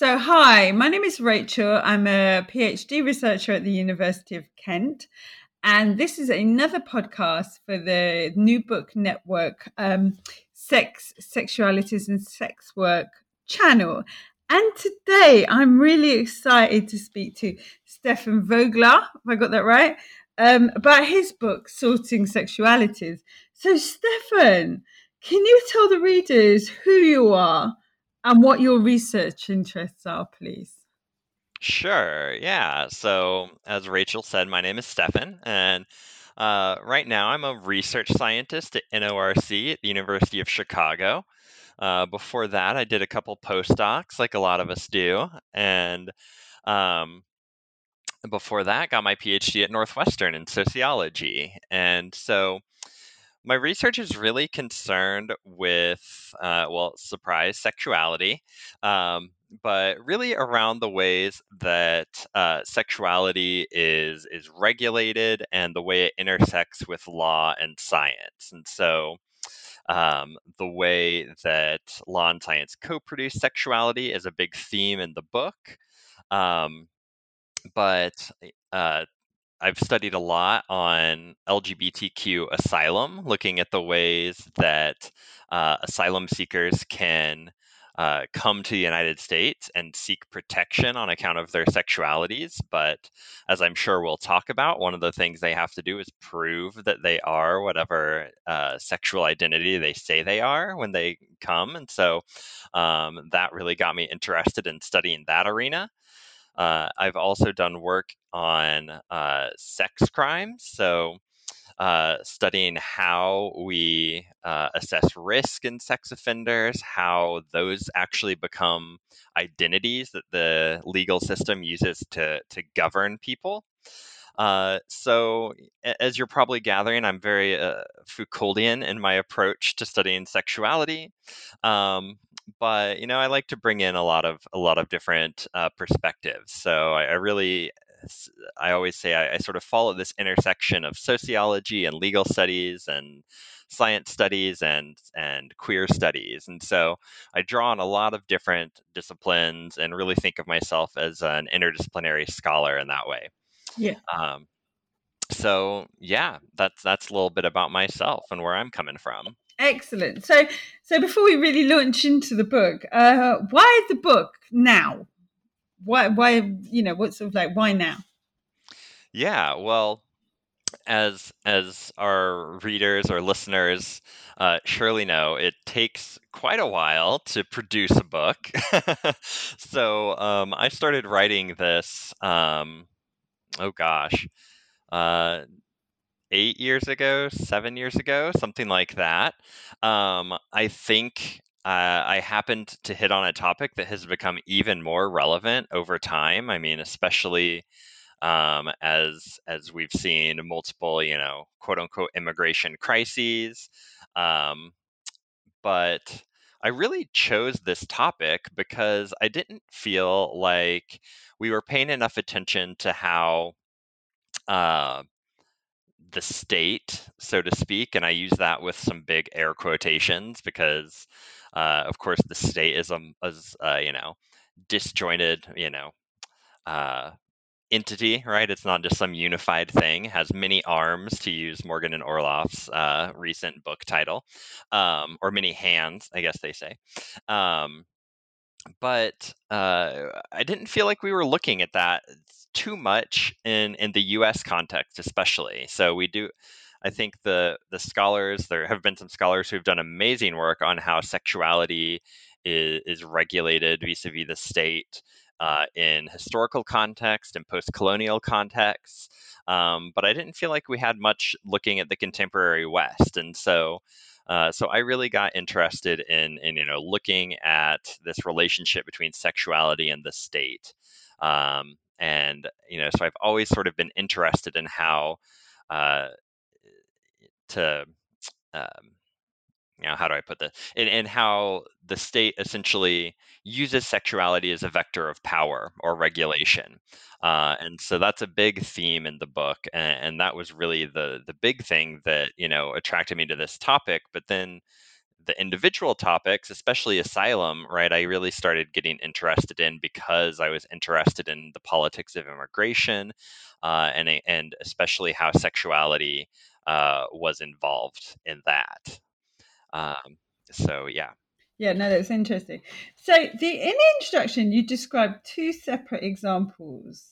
So, hi, my name is Rachel. I'm a PhD researcher at the University of Kent. And this is another podcast for the New Book Network um, Sex, Sexualities, and Sex Work channel. And today I'm really excited to speak to Stefan Vogler, if I got that right, um, about his book, Sorting Sexualities. So, Stefan, can you tell the readers who you are and what your research interests are, please? Sure. Yeah. So, as Rachel said, my name is Stefan, and uh, right now I'm a research scientist at NORC at the University of Chicago. Uh, before that, I did a couple postdocs, like a lot of us do, and um, before that, got my PhD at Northwestern in sociology. And so, my research is really concerned with, uh, well, surprise, sexuality, um, but really around the ways that uh, sexuality is is regulated and the way it intersects with law and science. And so, um, the way that law and science co-produce sexuality is a big theme in the book. Um, but uh, I've studied a lot on LGBTQ asylum, looking at the ways that uh, asylum seekers can uh, come to the United States and seek protection on account of their sexualities. But as I'm sure we'll talk about, one of the things they have to do is prove that they are whatever uh, sexual identity they say they are when they come. And so um, that really got me interested in studying that arena. Uh, I've also done work on uh, sex crimes. So, uh, studying how we uh, assess risk in sex offenders, how those actually become identities that the legal system uses to, to govern people. Uh, so, as you're probably gathering, I'm very uh, Foucauldian in my approach to studying sexuality. Um, but you know, I like to bring in a lot of a lot of different uh, perspectives. So I, I, really, I always say I, I, sort of follow this intersection of sociology and legal studies and science studies and and queer studies. And so I draw on a lot of different disciplines and really think of myself as an interdisciplinary scholar in that way. Yeah. Um, so yeah, that's that's a little bit about myself and where I'm coming from. Excellent. So, so before we really launch into the book, uh, why the book now? Why, why, you know, what's sort of like why now? Yeah, well, as as our readers or listeners uh, surely know, it takes quite a while to produce a book. so um, I started writing this. Um, oh gosh, uh, eight years ago, seven years ago, something like that. Um, I think uh, I happened to hit on a topic that has become even more relevant over time. I mean, especially um, as as we've seen multiple, you know, quote unquote immigration crises. Um, but I really chose this topic because I didn't feel like we were paying enough attention to how uh, the state, so to speak, and I use that with some big air quotations because, uh, of course, the state is a, is, uh, you know, disjointed, you know, uh, entity, right? It's not just some unified thing. It has many arms, to use Morgan and Orloff's uh, recent book title, um, or many hands, I guess they say. Um, but uh, I didn't feel like we were looking at that too much in in the U.S. context, especially. So we do. I think the the scholars there have been some scholars who've done amazing work on how sexuality is, is regulated vis-a-vis the state uh, in historical context and post-colonial contexts. Um, but I didn't feel like we had much looking at the contemporary West, and so uh, so I really got interested in, in you know looking at this relationship between sexuality and the state, um, and you know so I've always sort of been interested in how uh, to um, you know how do I put this and, and how the state essentially uses sexuality as a vector of power or regulation. Uh, and so that's a big theme in the book, and, and, that was really the the big thing that you know attracted me to this topic. But then the individual topics, especially asylum, right? I really started getting interested in because I was interested in the politics of immigration, uh, and and especially how sexuality uh, was involved in that. Um, so yeah. Yeah, no, that's interesting. So the in the introduction, you described two separate examples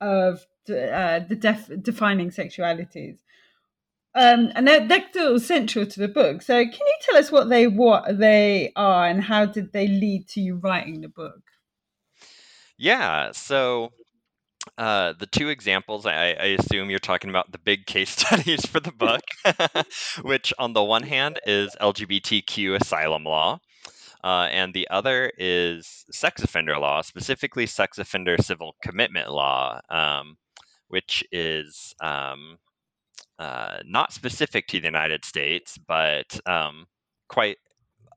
of the, uh, the def- defining sexualities. Um, and they're, they're still central to the book. So, can you tell us what they what they are and how did they lead to you writing the book? Yeah. So, uh, the two examples, I, I, assume you're talking about the big case studies for the book, which on the one hand is LGBTQ asylum law, uh, and the other is sex offender law, specifically sex offender civil commitment law, um, which is um, uh, not specific to the United States, but um, quite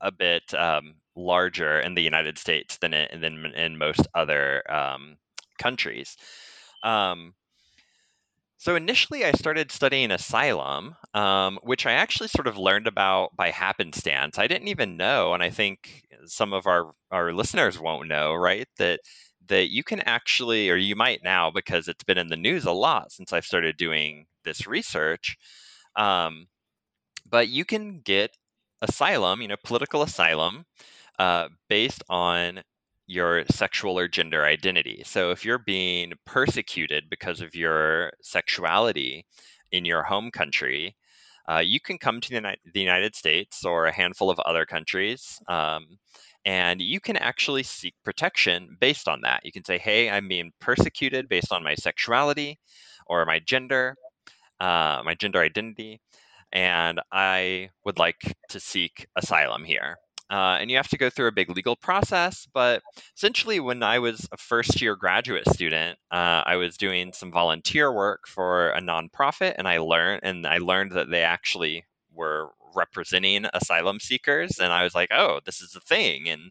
a bit um, larger in the United States than in, than in most other um, countries. Um, so initially, I started studying asylum, um, which I actually sort of learned about by happenstance. I didn't even know, and I think some of our our listeners won't know, right? That that you can actually, or you might now, because it's been in the news a lot since I've started doing this research. Um, but you can get asylum, you know, political asylum, uh, based on your sexual or gender identity. So if you're being persecuted because of your sexuality in your home country, uh, you can come to the, the, United States or a handful of other countries, um, and you can actually seek protection based on that. You can say, "Hey, I'm being persecuted based on my sexuality or my gender, uh, my gender identity, and I would like to seek asylum here." Uh, and you have to go through a big legal process. But essentially, when I was a first year graduate student, uh, I was doing some volunteer work for a nonprofit, and I learned and I learned that they actually were representing asylum seekers, and I was like, oh, this is a thing, and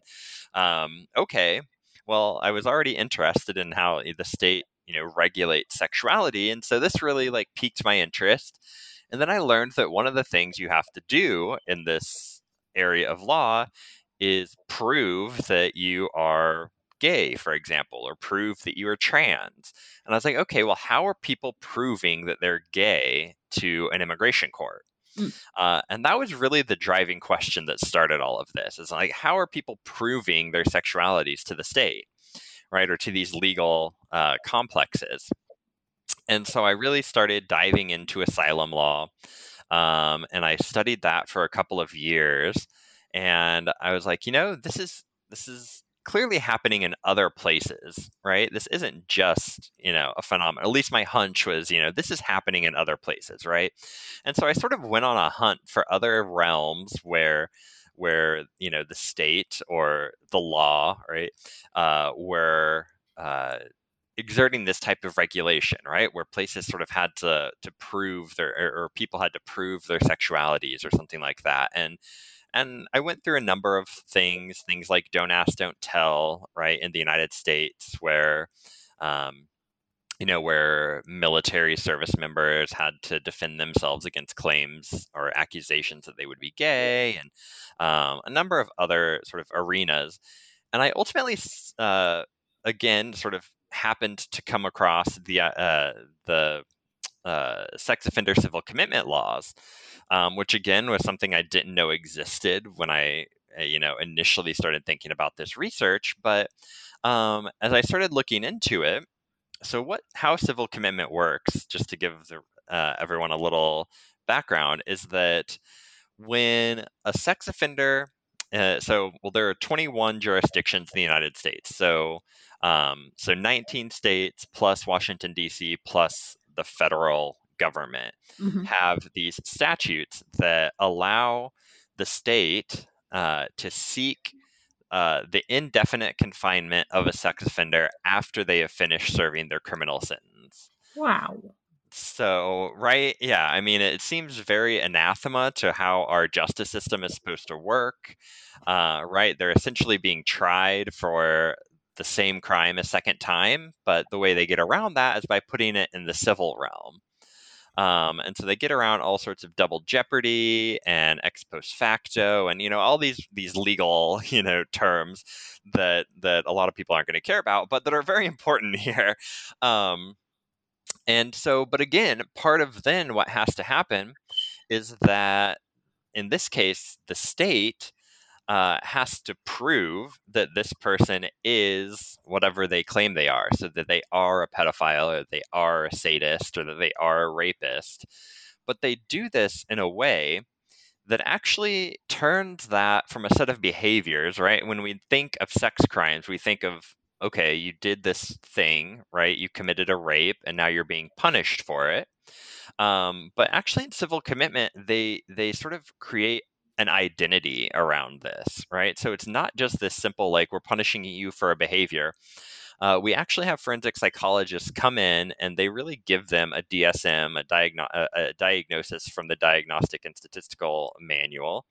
um, okay. Well, I was already interested in how the state, you know, regulates sexuality, and so this really like piqued my interest. And then I learned that one of the things you have to do in this area of law is prove that you are gay, for example, or prove that you are trans. And I was like, okay, well, how are people proving that they're gay to an immigration court? Mm. Uh, and that was really the driving question that started all of this is like, how are people proving their sexualities to the state, right, or to these legal uh, complexes? And so I really started diving into asylum law. Um, and I studied that for a couple of years. And I was like, you know, this is this is clearly happening in other places, right? This isn't just, you know, a phenomenon. At least my hunch was, you know, this is happening in other places, right? And so I sort of went on a hunt for other realms where where you know the state or the law right uh, were uh, exerting this type of regulation, right? Where places sort of had to to prove their or, or people had to prove their sexualities or something like that. And and I went through a number of things, things like don't ask, don't tell, right, in the United States, where um, you know, where military service members had to defend themselves against claims or accusations that they would be gay, and um, a number of other sort of arenas. And I ultimately, uh, again, sort of happened to come across the uh, the uh, sex offender civil commitment laws, um, which again was something I didn't know existed when I uh, you know initially started thinking about this research, but um, as I started looking into it, so what how civil commitment works, just to give the, uh, everyone a little background, is that when a sex offender uh, so well there are 21 jurisdictions in the united states so um, so 19 states plus washington d.c plus the federal government mm-hmm. have these statutes that allow the state uh, to seek uh, the indefinite confinement of a sex offender after they have finished serving their criminal sentence. Wow. So, right, yeah, I mean, it seems very anathema to how our justice system is supposed to work, uh, right? They're essentially being tried for the same crime a second time, but the way they get around that is by putting it in the civil realm. Um, and so they get around all sorts of double jeopardy and ex post facto and you know all these these legal you know terms that that a lot of people aren't going to care about but that are very important here um, and so but again part of then what has to happen is that in this case the state uh, has to prove that this person is whatever they claim they are. So that they are a pedophile, or they are a sadist, or that they are a rapist. But they do this in a way that actually turns that from a set of behaviors, right? When we think of sex crimes, we think of, okay, you did this thing, right? You committed a rape and now you're being punished for it. Um, but actually, in civil commitment, they they sort of create an identity around this, right? So it's not just this simple, like, we're punishing you for a behavior. Uh, we actually have forensic psychologists come in and they really give them a DSM, a, diagno- a, a diagnosis from the Diagnostic and Statistical Manual,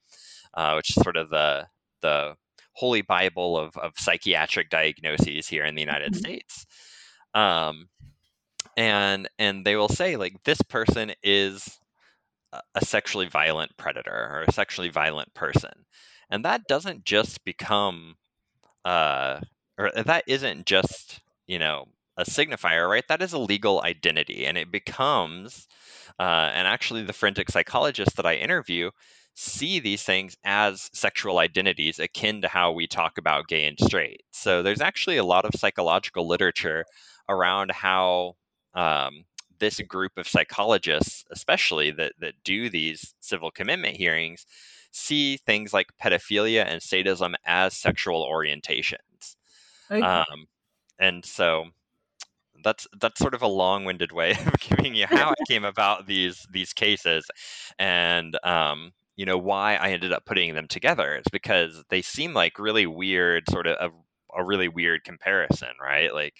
uh, which is sort of the the holy bible of, of psychiatric diagnoses here in the United mm-hmm. States. Um, and and they will say like this person is a sexually violent predator or a sexually violent person. And that doesn't just become, uh, or that isn't just, you know, a signifier, right? That is a legal identity. And it becomes, uh, and actually, the forensic psychologists that I interview see these things as sexual identities akin to how we talk about gay and straight. So there's actually a lot of psychological literature around how um, this group of psychologists, especially that that do these civil commitment hearings, see things like pedophilia and sadism as sexual orientations. Okay. Um, and so that's that's sort of a long-winded way of giving you how I came about these these cases, and um, you know why I ended up putting them together. It's because they seem like really weird, sort of a, a really weird comparison, right? Like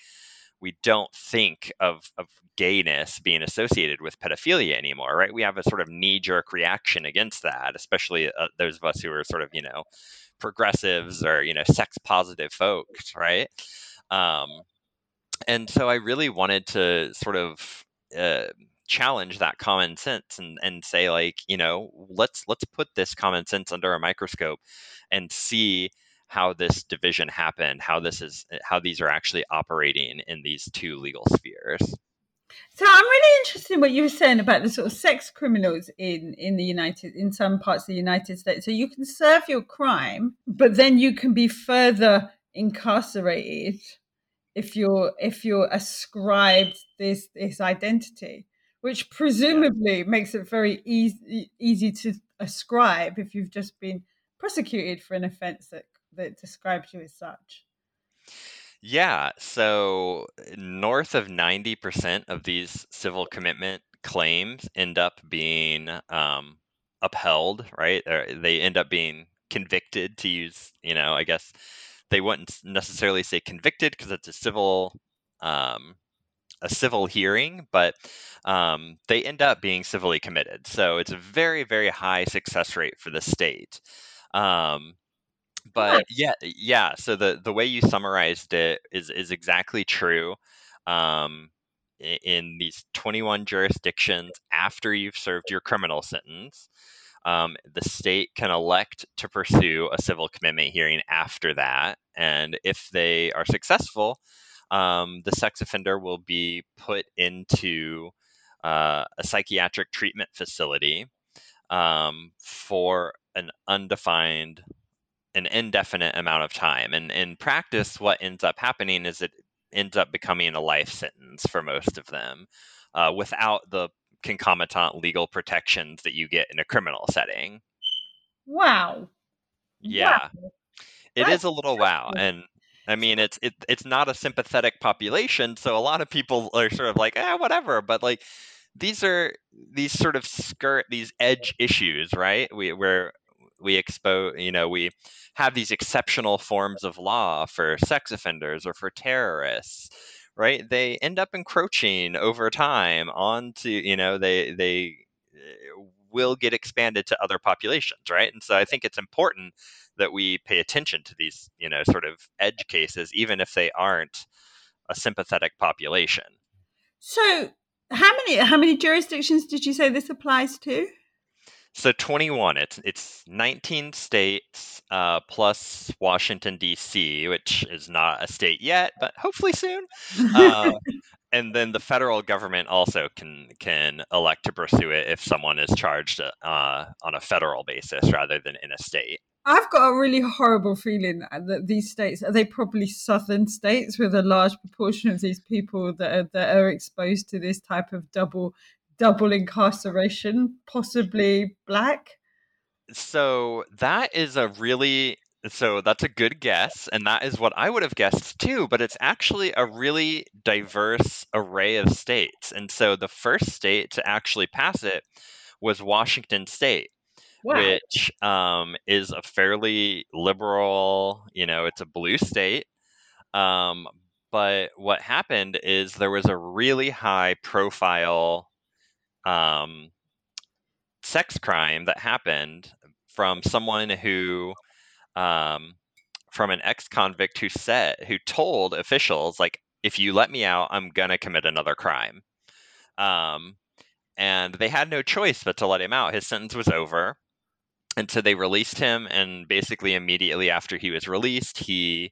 we don't think of, of gayness being associated with pedophilia anymore, right? We have a sort of knee jerk reaction against that, especially uh, those of us who are sort of, you know, progressives or, you know, sex positive folks, right? Um, and so I really wanted to sort of uh, challenge that common sense and, and say like, you know, let's let's put this common sense under a microscope and see how this division happened, how this is eh, how these are actually operating in these two legal spheres. So I'm really interested in what you were saying about the sort of sex criminals in in the United in some parts of the United States. So you can serve your crime, but then you can be further incarcerated if you're if you're ascribed this this identity, which presumably makes it very easy easy to ascribe if you've just been prosecuted for an offence that that describes you as such? Yeah, so north of 90% of these civil commitment claims end up being um, upheld, right? They end up being convicted to use, you know, I guess they wouldn't necessarily say convicted because it's a civil um, a civil hearing, but um, they end up being civilly committed. So it's a very, very high success rate for the state. Um, but yeah, yeah. So the the way you summarized it is is exactly true. Um, in these 21 jurisdictions, after you've served your criminal sentence, um, the state can elect to pursue a civil commitment hearing after that, and if they are successful, um, the sex offender will be put into uh, a psychiatric treatment facility um, for an undefined an indefinite amount of time. And in practice, what ends up happening is it ends up becoming a life sentence for most of them uh, without the concomitant legal protections that you get in a criminal setting. Wow. Yeah. Wow. It That's is a little wow. And I mean, it's it, it's not a sympathetic population, so a lot of people are sort of like, eh, whatever. But like, these are these sort of skirt these edge issues, right? We where we expose, you know, we have these exceptional forms of law for sex offenders or for terrorists, right? They end up encroaching over time onto, you know, they they eh, will get expanded to other populations, right? And so I think it's important that we pay attention to these, you know, sort of edge cases, even if they aren't a sympathetic population. So, how many how many jurisdictions did you say this applies to? So 21. It's it's 19 states uh, plus Washington D.C., which is not a state yet, but hopefully soon. Uh, and then the federal government also can can elect to pursue it if someone is charged uh, on a federal basis rather than in a state. I've got a really horrible feeling that these states are they probably southern states with a large proportion of these people that are, that are exposed to this type of double double incarceration, possibly black. So that is a really so that's a good guess, and that is what I would have guessed too, but it's actually a really diverse array of states. And so the first state to actually pass it was Washington State wow. which um, is a fairly liberal, you know, it's a blue state. Um, but what happened is there was a really high profile um, sex crime that happened from someone who, um, from an ex convict who said, who told officials, like, if you let me out, I'm going to commit another crime. Um, and they had no choice but to let him out. His sentence was over and so they released him and basically immediately after he was released he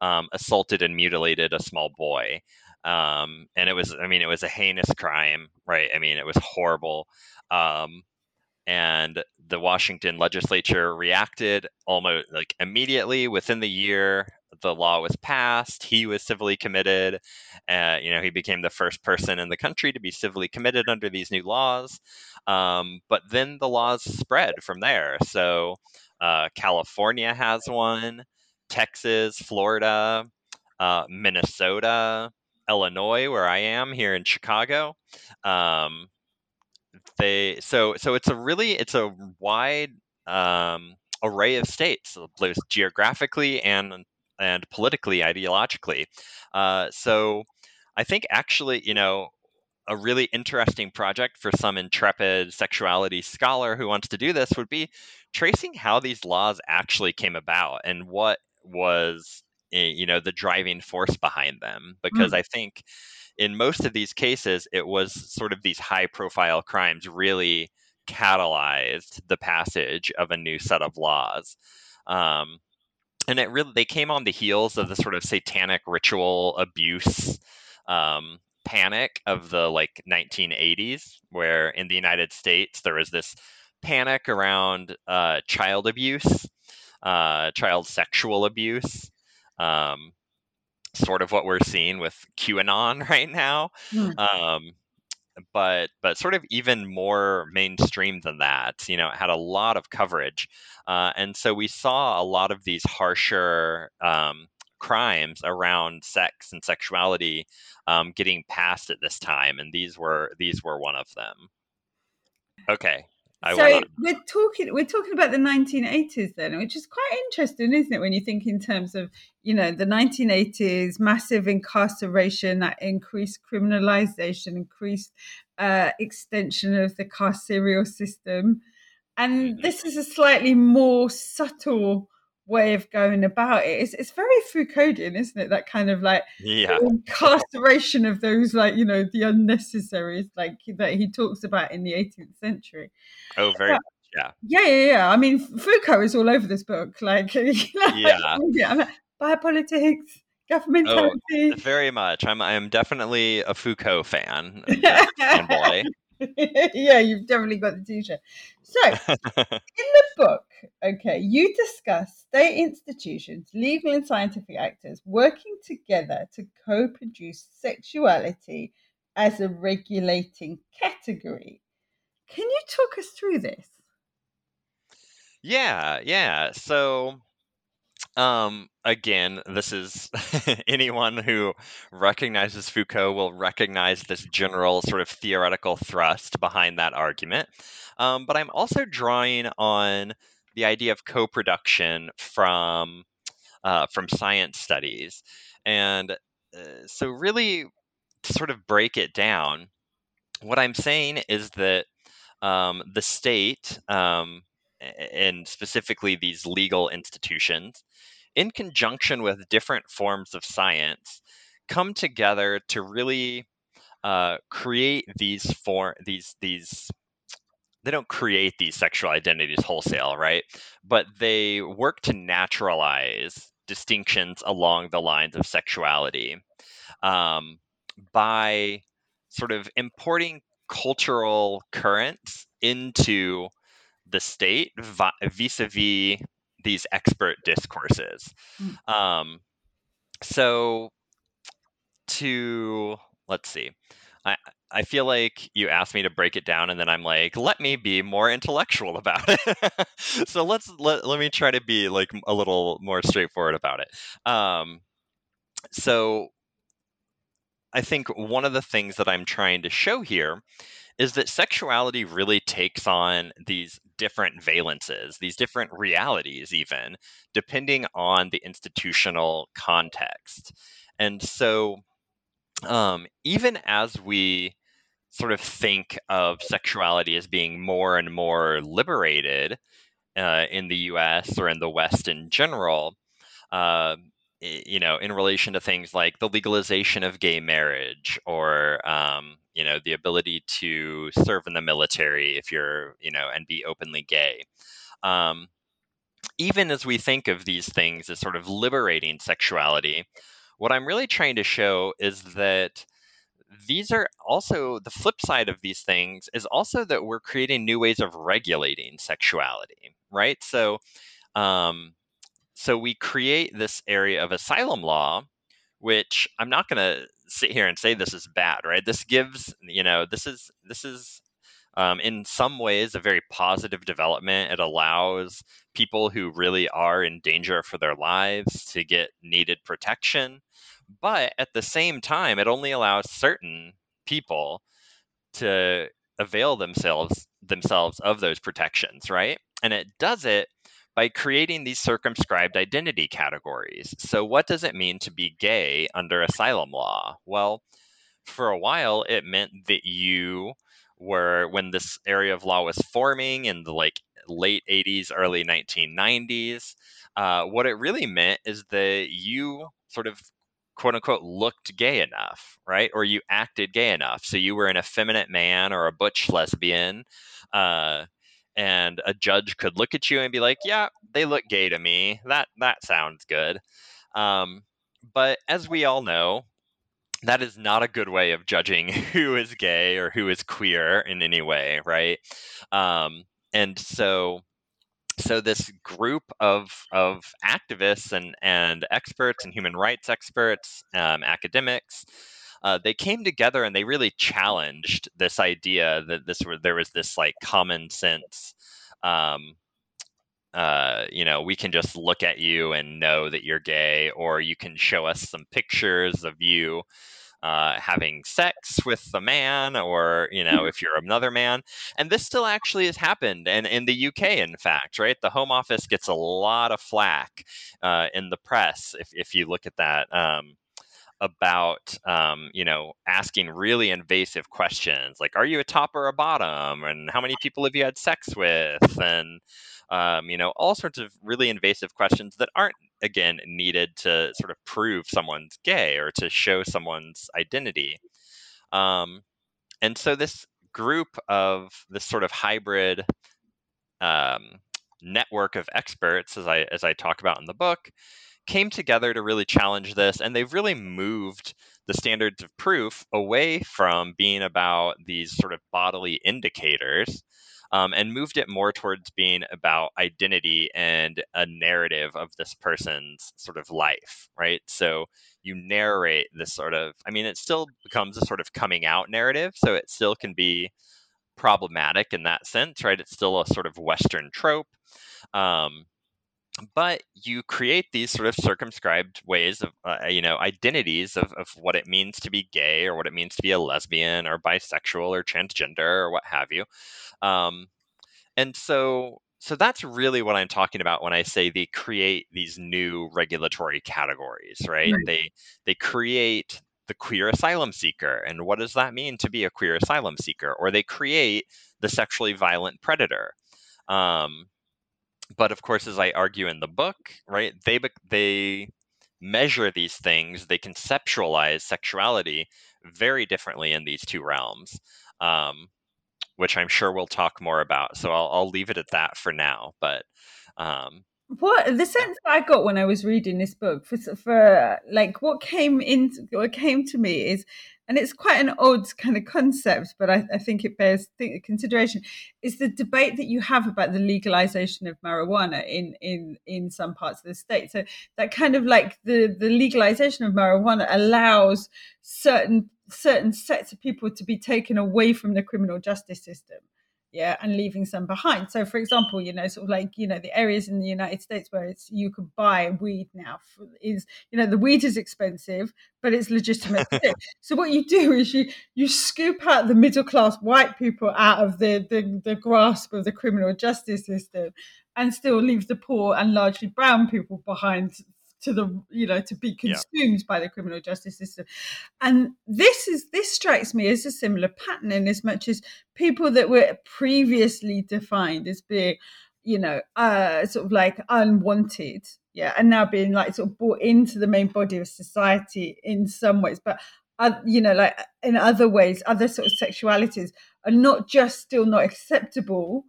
um, assaulted and mutilated a small boy. Um, and it was i mean it was a heinous crime right? I mean it was horrible. Um, and the washington legislature reacted almost like immediately within the year the law was passed he was civilly committed uh, you know he became the first person in the country to be civilly committed under these new laws um, but then the laws spread from there. So uh, California has one, Texas, Florida, uh, Minnesota, Illinois, where I am here in Chicago. Um, they so so it's a really it's a wide um, array of states, both geographically and and politically, ideologically. Uh, so I think actually, you know, a really interesting project for some intrepid sexuality scholar who wants to do this would be tracing how these laws actually came about and what was eh, you know the driving force behind them because mm. i think in most of these cases it was sort of these high profile crimes really catalyzed the passage of a new set of laws um, and it really they came on the heels of the sort of satanic ritual abuse um, panic of the like 1980s, where in the United States there was this panic around uh, child abuse, uh, child sexual abuse. Um, sort of what we're seeing with QAnon right now. Mm. Um, but but sort of even more mainstream than that. You know, it had a lot of coverage, uh, and so we saw a lot of these harsher um, crimes around sex and sexuality um, getting passed at this time, and these were these were one of them. Okay. I so we're talking we're talking about the 1980s then, which is quite interesting, isn't it? When you think in terms of you know the 1980s, massive incarceration, that increased criminalization, increased uh, extension of the carceral system, and mm-hmm. this is a slightly more subtle way of going about it. It's, it's very Foucauldian, isn't it? That kind of like yeah. incarceration of those, like, you know, the unnecessaries, like that he talks about in the 18th century. Oh, very but, yeah. Yeah, yeah, yeah. I mean, Foucault is all over this book. Like, you know, yeah. Like, biopolitics, oh, governmentality. Oh, very much. I'm I'm definitely a Foucault fan. boy. yeah, you've definitely got the t-shirt. So, in the book, okay, you discuss state institutions, legal and scientific actors working together to co-produce sexuality as a regulating category. Can you talk us through this? Yeah, yeah. So um, again, this is anyone who recognizes Foucault will recognize this general sort of theoretical thrust behind that argument. Um, but I'm also drawing on the idea of co-production from uh, from science studies, and uh, so really to sort of break it down, what I'm saying is that um, the state um, and specifically these legal institutions in conjunction with different forms of science, come together to really uh, create these for these these they don't create these sexual identities wholesale, right? But they work to naturalize distinctions along the lines of sexuality um, by sort of importing cultural currents into the state vis a vis these expert discourses. Mm. Um, so to let's see, I I feel like you asked me to break it down, and then I'm like, let me be more intellectual about it. so let's let let me try to be like a little more straightforward about it. Um, so I think one of the things that I'm trying to show here is that sexuality really takes on these different valences, these different realities, even depending on the institutional context. And so, um, even as we sort of think of sexuality as being more and more liberated uh, in the US or in the West in general, uh, you know, in relation to things like the legalization of gay marriage or, um, you know, the ability to serve in the military if you're, you know, and be openly gay. Um, even as we think of these things as sort of liberating sexuality, what I'm really trying to show is that these are also the flip side of these things is also that we're creating new ways of regulating sexuality, right? So, um, so we create this area of asylum law, which I'm not going to sit here and say this is bad, right? This gives, you know, this is this is um, in some ways a very positive development. It allows people who really are in danger for their lives to get needed protection, but at the same time, it only allows certain people to avail themselves themselves of those protections, right? And it does it by creating these circumscribed identity categories. So, what does it mean to be gay under asylum law? Well, for a while, it meant that you were, when this area of law was forming in the like late 80s, early 1990s, uh, what it really meant is that you sort of quote unquote looked gay enough, right? Or you acted gay enough. So you were an effeminate man or a butch lesbian. Uh, and a judge could look at you and be like, "Yeah, they look gay to me. That that sounds good." Um, but as we all know, that is not a good way of judging who is gay or who is queer in any way, right? Um, and so, so this group of of activists and and experts and human rights experts, um, academics, uh, they came together and they really challenged this idea that this there was this like common sense um, uh, you know, we can just look at you and know that you're gay, or you can show us some pictures of you uh, having sex with a man, or you know, if you're another man. And this still actually has happened, and in the UK, in fact, right, the Home Office gets a lot of flack uh, in the press if if you look at that. Um, about um, you know asking really invasive questions like are you a top or a bottom? And how many people have you had sex with? And um, you know all sorts of really invasive questions that aren't again needed to sort of prove someone's gay or to show someone's identity. Um, and so this group of this sort of hybrid um, network of experts as i as i talk about in the book came together to really challenge this, and they've really moved the standards of proof away from being about these sort of bodily indicators um, and moved it more towards being about identity and a narrative of this person's sort of life, right? So you narrate this sort of, I mean, it still becomes a sort of coming out narrative, so it still can be problematic in that sense, right? It's still a sort of Western trope. Um, but you create these sort of circumscribed ways of uh, you know identities of, of what it means to be gay or what it means to be a lesbian or bisexual or transgender or what have you. Um, and so so that's really what i'm talking about when i say they create these new regulatory categories right, right. they they create the queer asylum seeker and what does that mean to be a queer asylum seeker? Or they create the sexually violent predator. Um, but of course, as I argue in the book, right, they they measure these things, they conceptualize sexuality very differently in these two realms, um, which I'm sure we'll talk more about. So I'll, I'll leave it at that for now. But um, what the sense I got when I was reading this book for, for like what came in what came to me is and it's quite an odd kind of concept, but I, I think it bears consideration, is the debate that you have about the legalization of marijuana in, in, in some parts of the state. So that kind of like the, the legalization of marijuana allows certain certain sets of people to be taken away from the criminal justice system yeah and leaving some behind. So for example you know sort of like you know the areas in the united states where it's you can buy weed now is you know the weed is expensive but it's legitimate so what you do is you you scoop out the middle class white people out of the, the the grasp of the criminal justice system and still leave the poor and largely brown people behind to the you know to be consumed yeah. by the criminal justice system and this is this strikes me as a similar pattern in as much as people that were previously defined as being you know uh sort of like unwanted yeah and now being like sort of brought into the main body of society in some ways but uh, you know like in other ways other sort of sexualities are not just still not acceptable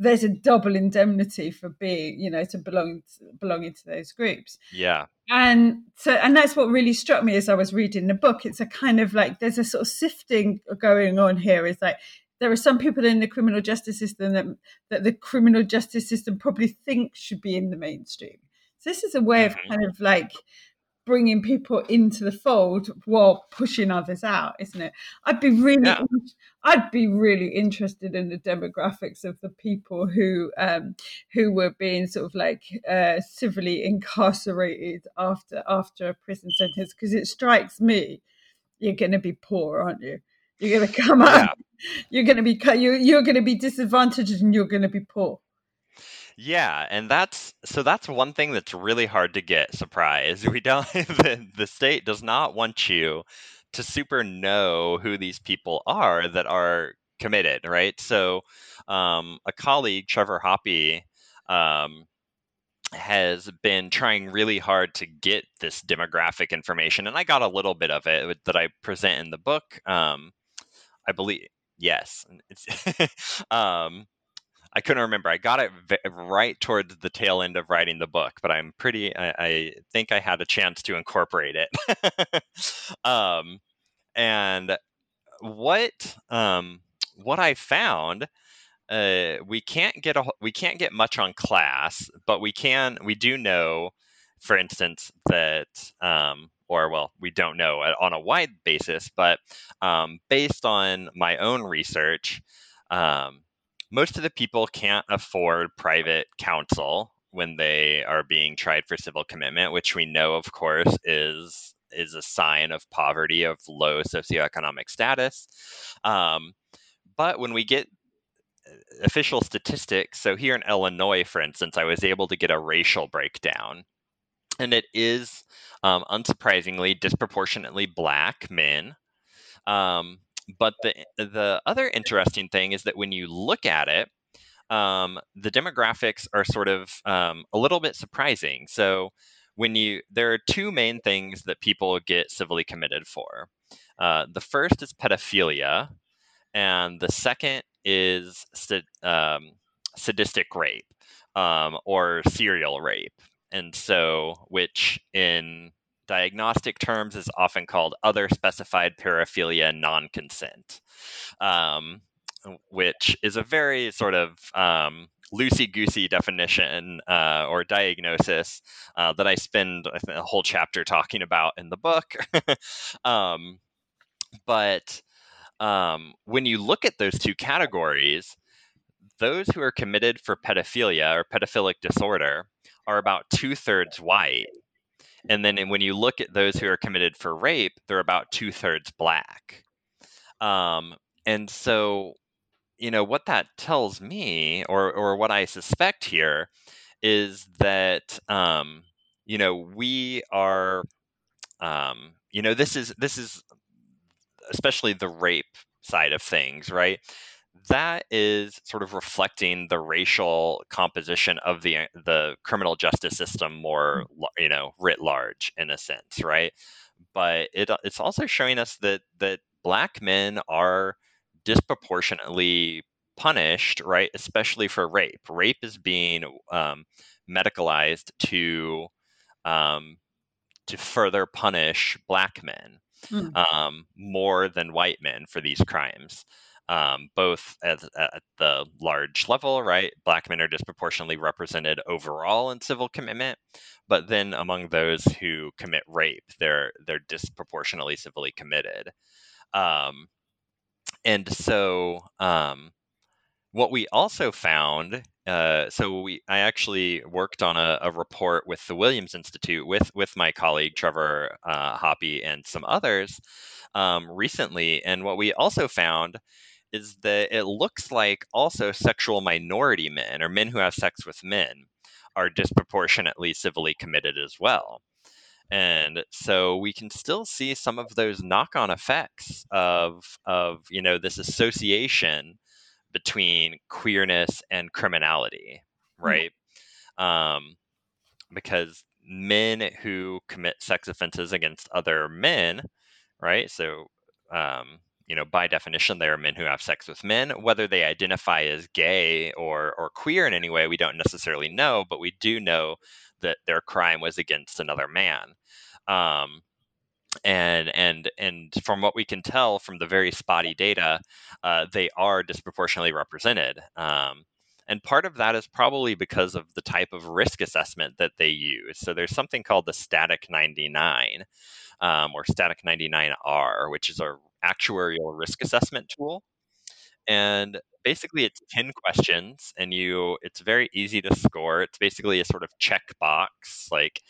there's a double indemnity for being, you know, to belong belonging to those groups. Yeah. And so, and that's what really struck me as I was reading the book. It's a kind of like there's a sort of sifting going on here. Is like there are some people in the criminal justice system that that the criminal justice system probably thinks should be in the mainstream. So this is a way of mm-hmm. kind of like bringing people into the fold while pushing others out, isn't it? I'd be really, yeah. I'd be really interested in the demographics of the people who um, who were being sort of like uh, civilly incarcerated after after a prison sentence because it strikes me you're going to be poor, aren't you? You're going to come out. Yeah. You're going to be you're, you're going to be disadvantaged and you're going to be poor. Yeah, and that's so that's one thing that's really hard to get surprise. We don't the, the state does not want you to super know who these people are that are committed, right? So um, a colleague, Trevor Hoppe, um, has been trying really hard to get this demographic information, and I got a little bit of it that I present in the book. Um, I believe, yes, um, I couldn't remember. I got it v- right towards the tail end of writing the book, but I'm pretty. I, I think I had a chance to incorporate it. um, and what um, what I found, uh, we can't get a we can't get much on class, but we can. We do know, for instance, that um, or well, we don't know uh, on a wide basis, but um, based on my own research. Um, most of the people can't afford private counsel when they are being tried for civil commitment, which we know, of course, is is a sign of poverty of low socioeconomic status. Um, but when we get uh, official statistics, so here in Illinois, for instance, I was able to get a racial breakdown, and it is um, unsurprisingly disproportionately black men. Um, but the the other interesting thing is that when you look at it, um, the demographics are sort of um, a little bit surprising. So when you there are two main things that people get civilly committed for. Uh, the first is pedophilia, and the second is um, sadistic rape um, or serial rape. And so, which in diagnostic terms is often called other specified paraphilia non consent, um, which is a very sort of um, loosey goosey definition uh, or diagnosis uh, that I spend a whole chapter talking about in the book. um, but um, when you look at those two categories, those who are committed for pedophilia or pedophilic disorder are about two thirds white. And then when you look at those who are committed for rape, they're about two thirds black. Um, and so, you know, what that tells me, or, or what I suspect here, is that, um, you know, we are, um, you know, this is this is especially the rape side of things, right? That is sort of reflecting the racial composition of the the criminal justice system more, mm. you know, writ large in a sense, right? But it it's also showing us that that black men are disproportionately punished, right? Especially for rape. Rape is being um, medicalized to um, to further punish black men mm. um, more than white men for these crimes. Um, both at, at, the large level, right? Black men are disproportionately represented overall in civil commitment, but then among those who commit rape, they're they're disproportionately civilly committed. Um, and so, um, what we also found uh, so we I actually worked on a, a, report with the Williams Institute with with my colleague Trevor uh, Hoppe and some others um, recently, and what we also found is that it looks like also sexual minority men or men who have sex with men are disproportionately civilly committed as well. And so we can still see some of those knock-on effects of of you know this association between queerness and criminality, mm-hmm. right? Mm-hmm. Um, because men who commit sex offenses against other men, right? So, um, you know, by definition, they are men who have sex with men. Whether they identify as gay or or queer in any way, we don't necessarily know, but we do know that their crime was against another man. Um, and and and from what we can tell from the very spotty data, uh, they are disproportionately represented. Um, and part of that is probably because of the type of risk assessment that they use. So there's something called the Static 99 um, or Static 99R, which is our actuarial risk assessment tool. And basically it's 10 questions and you it's very easy to score. It's basically a sort of checkbox like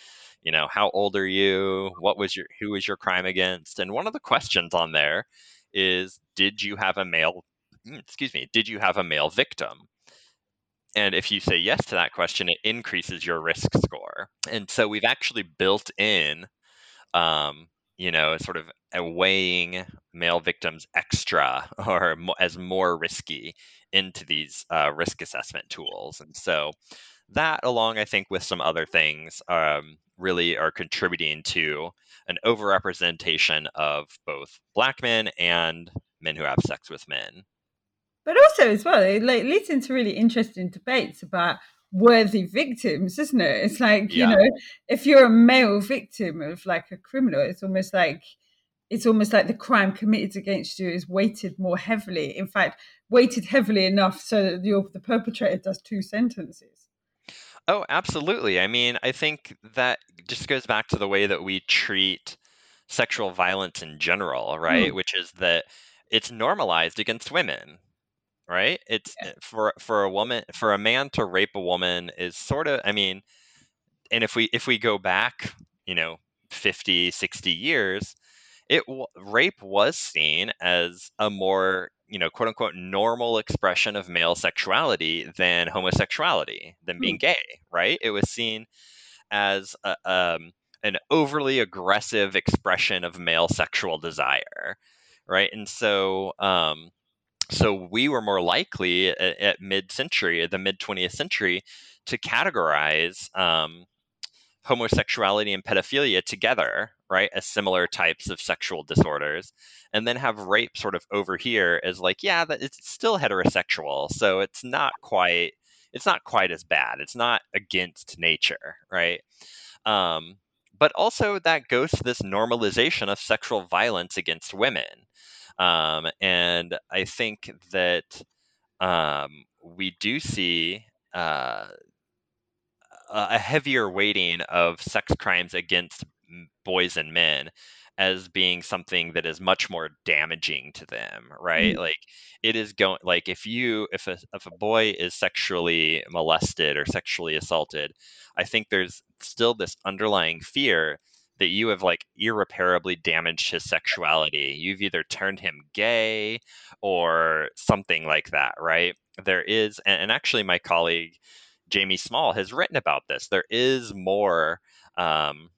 you know, how old are you? What was your who was your crime against? And one of the questions on there is did you have a male mm, excuse me, did you have a male victim? And if you say yes to that question, it increases your risk score. And so we've actually built in, um, you know, sort of weighing male victims extra or as more risky into these uh, risk assessment tools. And so that, along I think with some other things, um, really are contributing to an overrepresentation of both black men and men who have sex with men. But also, as well, it leads into really interesting debates about worthy victims, isn't it? It's like, yeah. you know, if you're a male victim of like a criminal, it's almost like it's almost like the crime committed against you is weighted more heavily. In fact, weighted heavily enough so that the the perpetrator does two sentences. Oh, absolutely. I mean, I think that just goes back to the way that we treat sexual violence in general, right? Mm. Which is that it's normalized against women, right? It's yeah. for for a woman for a man to rape a woman is sort of I mean, and if we if we go back, you know, 50, 60 years, it rape was seen as a more you know quote unquote normal expression of male sexuality than homosexuality than being mm. gay right it was seen as a, um, an overly aggressive expression of male sexual desire right and so um, so we were more likely at, at mid-century the mid 20th century to categorize um, homosexuality and pedophilia together, right, as similar types of sexual disorders, and then have rape sort of over here as like, yeah, that it's still heterosexual, so it's not quite it's not quite as bad. It's not against nature, right? Um, but also that goes to this normalization of sexual violence against women. Um, and I think that um, we do see uh, a heavier weighting of sex crimes against boys and men as being something that is much more damaging to them right mm-hmm. like it is going like if you if a if a boy is sexually molested or sexually assaulted i think there's still this underlying fear that you have like irreparably damaged his sexuality you've either turned him gay or something like that right there is and, actually my colleague Jamie Small has written about this. There is more um,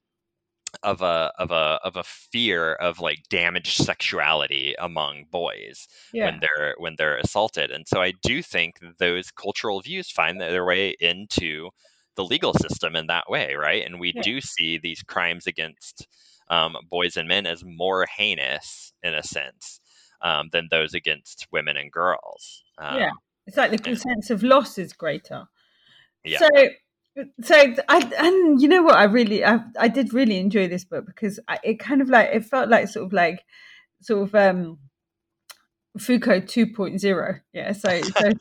of a of a of a fear of like damaged sexuality among boys yeah. when they're when they're assaulted, and so I do think those cultural views find their way into the legal system in that way, right? And we yeah. do see these crimes against um, boys and men as more heinous in a sense um, than those against women and girls. Um, yeah, it's like the sense of loss is greater. Yeah. So, so I and you know what I really I, I did really enjoy this book because I, it kind of like it felt like sort of like sort of um Foucault 2.0. Yeah, so, so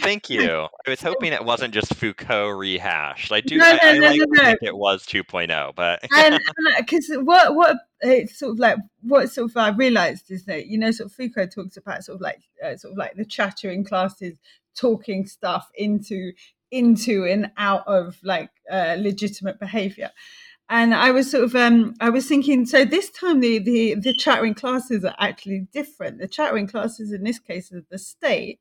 thank you. I was hoping it wasn't just Foucault rehashed. I do. No, no, I, I no, like no, no. it was 2.0, but and because what what it's sort of like what sort of I realised is that you know sort of Foucault talks about sort of like uh, sort of like the chattering classes talking stuff into into and out of like uh, legitimate behavior and i was sort of um i was thinking so this time the the the chattering classes are actually different the chattering classes in this case are the state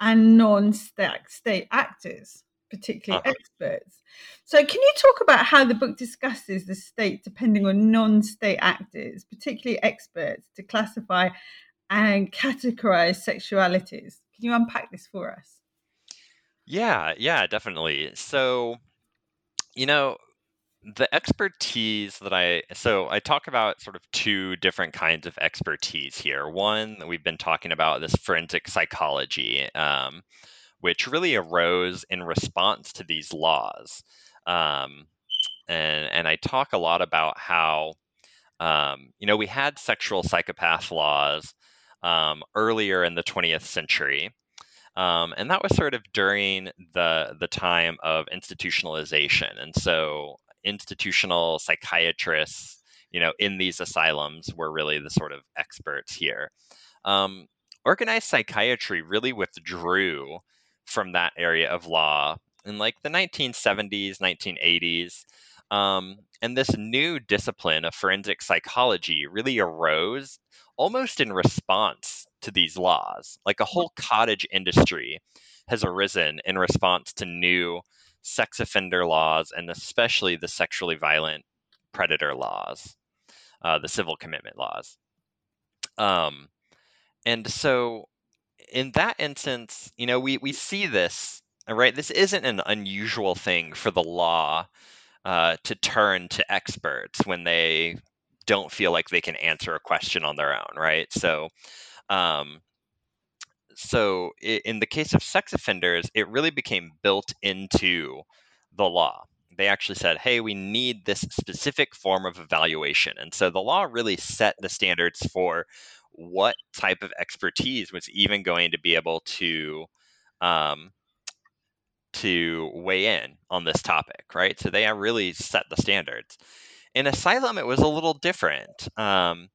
and non-state state actors particularly uh-huh. experts so can you talk about how the book discusses the state depending on non-state actors particularly experts to classify and categorize sexualities can you unpack this for us yeah, yeah, definitely. So, you know, the expertise that I so I talk about sort of two different kinds of expertise here. One we've been talking about this forensic psychology, um, which really arose in response to these laws, um, and and I talk a lot about how um, you know we had sexual psychopath laws um, earlier in the 20th century. Um, and that was sort of during the the time of institutionalization, and so institutional psychiatrists, you know, in these asylums were really the sort of experts here. Um, organized psychiatry really withdrew from that area of law in like the 1970s, 1980s. Um, and this new discipline of forensic psychology really arose almost in response to these laws. Like a whole cottage industry has arisen in response to new sex offender laws and especially the sexually violent predator laws, uh, the civil commitment laws. Um, and so, in that instance, you know, we, we see this, right? This isn't an unusual thing for the law uh, to turn to experts when they don't feel like they can answer a question on their own, right? So, um, so in the case of sex offenders, it really became built into the law. They actually said, hey, we need this specific form of evaluation. And so the law really set the standards for what type of expertise was even going to be able to um, to weigh in on this topic, right? So they really set the standards. In Asylum, it was a little different. Um,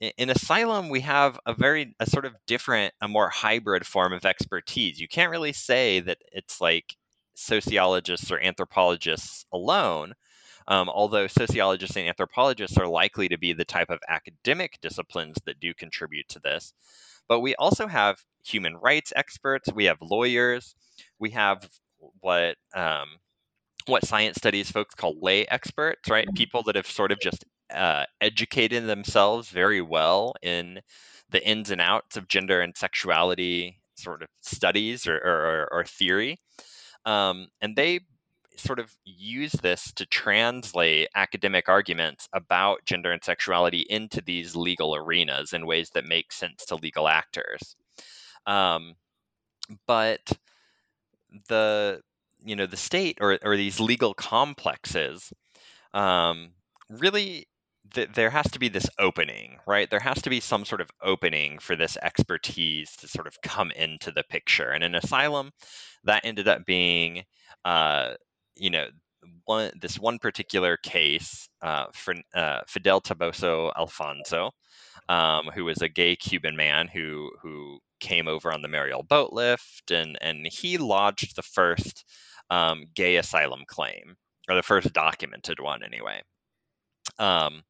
in Asylum, we have a very, a sort of different, a more hybrid form of expertise. You can't really say that it's like sociologists or anthropologists alone, um, although sociologists and anthropologists are likely to be the type of academic disciplines that do contribute to this. But we also have human rights experts, we have lawyers, we have what um, what science studies folks call lay experts, right? Mm-hmm. People that have sort of just uh, educated themselves very well in the ins and outs of gender and sexuality sort of studies or, or, or theory. Um, and they sort of use this to translate academic arguments about gender and sexuality into these legal arenas in ways that make sense to legal actors. Um, but the you know the state or, or these legal complexes um, really th- there has to be this opening, right? There has to be some sort of opening for this expertise to sort of come into the picture. And in asylum, that ended up being, uh, you know, one this one particular case uh, for uh, Fidel Toboso Alfonso, um, who was a gay Cuban man who who came over on the Mariel boat lift, and and he lodged the first um, gay asylum claim, or the first documented one anyway. Um,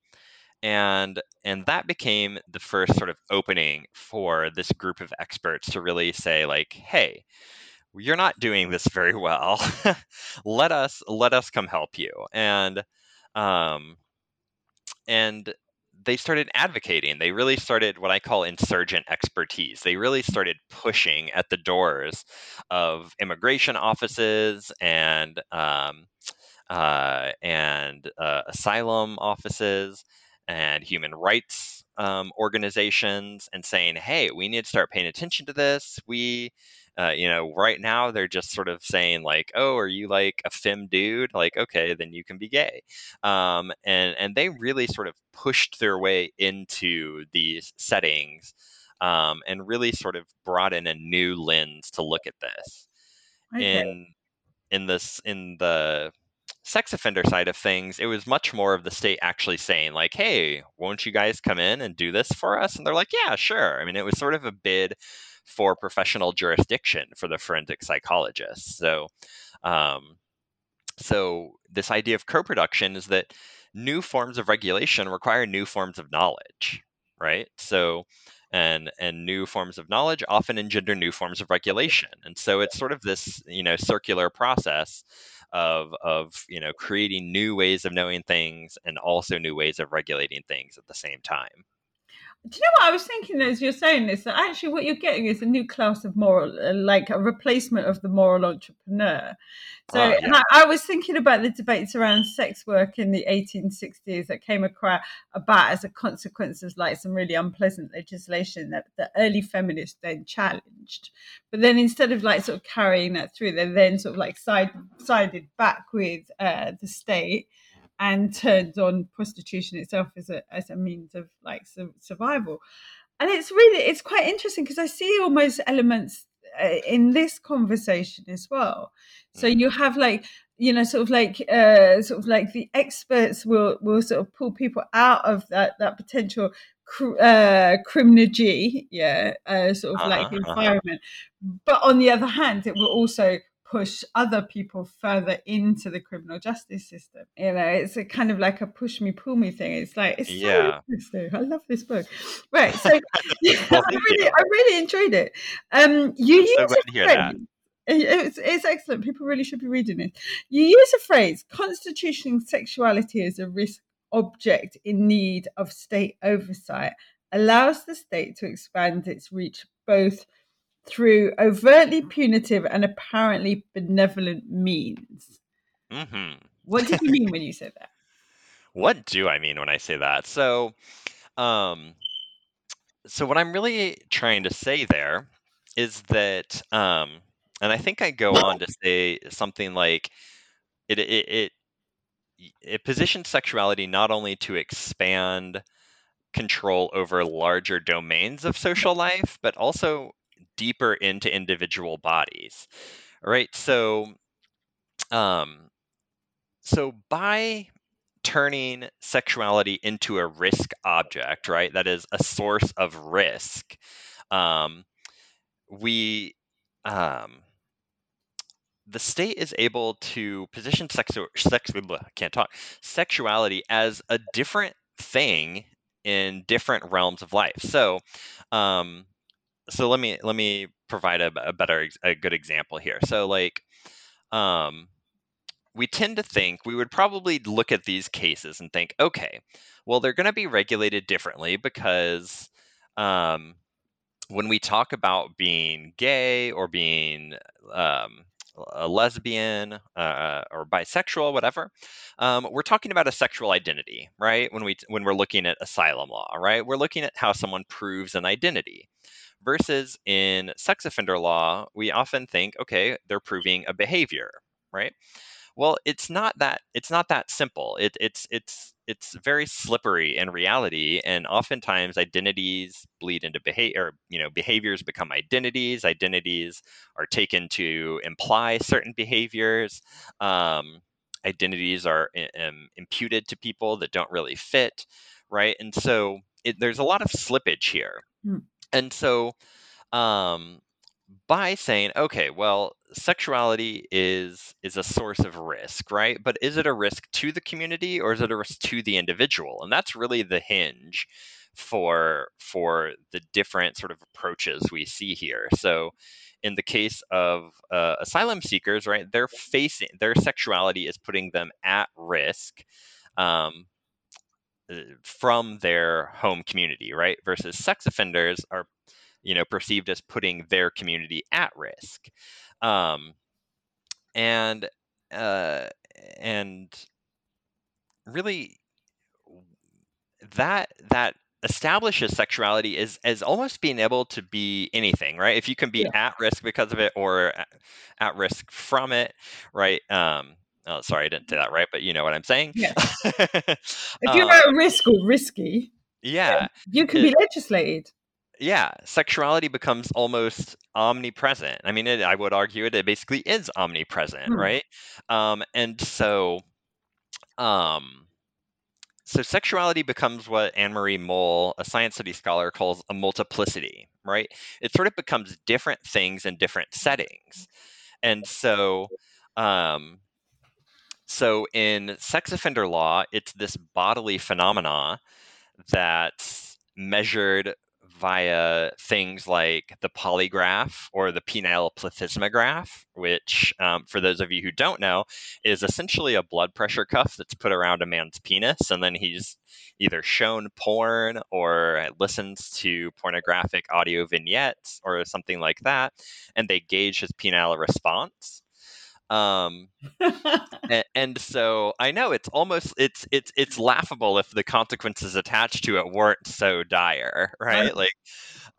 and and that became the first sort of opening for this group of experts to really say like hey you're not doing this very well. Let us let us come help you. And um and they started advocating. They really started what i call insurgent expertise. They really started pushing at the doors of immigration offices and um, uh, and uh, asylum offices and human rights um, organizations and saying, hey, we need to start paying attention to this. We, uh, you know, right now they're just sort of saying like, oh, are you like a fem dude? Like, okay, then you can be gay. Um, and and they really sort of pushed their way into these settings um, and really sort of brought in a new lens to look at this. Okay. In in this in the sex offender side of things, it was much more of the state actually saying, like, hey, won't you guys come in and do this for us? And they're like, yeah, sure. I mean, it was sort of a bid for professional jurisdiction for the forensic psychologists. So, um, so this idea of co-production is that new forms of regulation require new forms of knowledge, right? So, and and new forms of knowledge often engender new forms of regulation, and so it's sort of this you know circular process of of you know creating new ways of knowing things and also new ways of regulating things at the same time. Do you know what I was thinking as you're saying this? That actually, what you're getting is a new class of moral, uh, like a replacement of the moral entrepreneur. So uh, yeah. I, I, was thinking about the debates around sex work in the 1860s that came across about as a consequence of like some really unpleasant legislation that the early feminists then challenged. But then instead of like sort of carrying that through, they then sort of like side, sided back with uh, the state and turned on prostitution itself as a as a means of like su- survival and it's really it's quite interesting because i see almost elements uh, in this conversation as well so mm. you have like you know sort of like uh sort of like the experts will will sort of pull people out of that that potential uh criminology yeah uh, sort of like uh-huh. environment uh-huh. but on the other hand it will also push other people further into the criminal justice system. You know, it's a kind of like a push me, pull me thing. It's like it's yeah. interesting. I love this book. Right. So I really I really enjoyed it. Um you use so a phrase, it's, it's excellent. People really should be reading it. You use a phrase, constitutional sexuality as a risk object in need of state oversight allows the state to expand its reach both through overtly punitive and apparently benevolent means. Mm-hmm. What did you mean when you said that? What do I mean when I say that? So, um, so what I'm really trying to say there is that, um, and I think I go on to say something like it, it, it, it positions sexuality not only to expand control over larger domains of social life, but also deeper into individual bodies right so um so by turning sexuality into a risk object right that is a source of risk um we um the state is able to position sex, sex can't talk sexuality as a different thing in different realms of life. So, um, so let me let me provide a, a better a good example here. So like um we tend to think we would probably look at these cases and think, okay, well, they're going to be regulated differently because um, when we talk about being gay or being um, a lesbian uh, or bisexual, whatever, um, we're talking about a sexual identity, right? When we when we're looking at asylum law, right? We're looking at how someone proves an identity. Versus in sex offender law, we often think, okay, they're proving a behavior, right? well, it's not that it's not that simple. It, it's it's it's very slippery in reality, and oftentimes identities bleed into behavior. You know, behaviors become identities. Identities are taken to imply certain behaviors. Um, identities are um, imputed to people that don't really fit, right? And so it, there's a lot of slippage here. Mm. And so um, by saying, okay, well, sexuality is is a source of risk, right? But is it a risk to the community or is it a risk to the individual? And that's really the hinge for for the different sort of approaches we see here. So in the case of uh, asylum seekers, right, they're facing their sexuality is putting them at risk um, from their home community, right? Versus sex offenders are you know perceived as putting their community at risk um, and uh, and really that that establishes sexuality as as almost being able to be anything right if you can be yeah. at risk because of it or at risk from it right um oh sorry i didn't say that right but you know what i'm saying yeah if you're um, at risk or risky yeah you can it, be legislated yeah, sexuality becomes almost omnipresent. I mean, it, I would argue it, it basically is omnipresent, hmm. right? Um, and so, um, so sexuality becomes what Anne Marie Mol, a science study scholar, calls a multiplicity, right? It sort of becomes different things in different settings, and so, um, so in sex offender law, it's this bodily phenomena that's measured via things like the polygraph or the penile plethysmograph, which, um, for those of you who don't know, is essentially a blood pressure cuff that's put around a man's penis, and then he's either shown porn or listens to pornographic audio vignettes or something like that, and they gauge his penile response. Um, and, and, so I know it's almost it's it's it's laughable if the consequences attached to it weren't so dire, right? Like,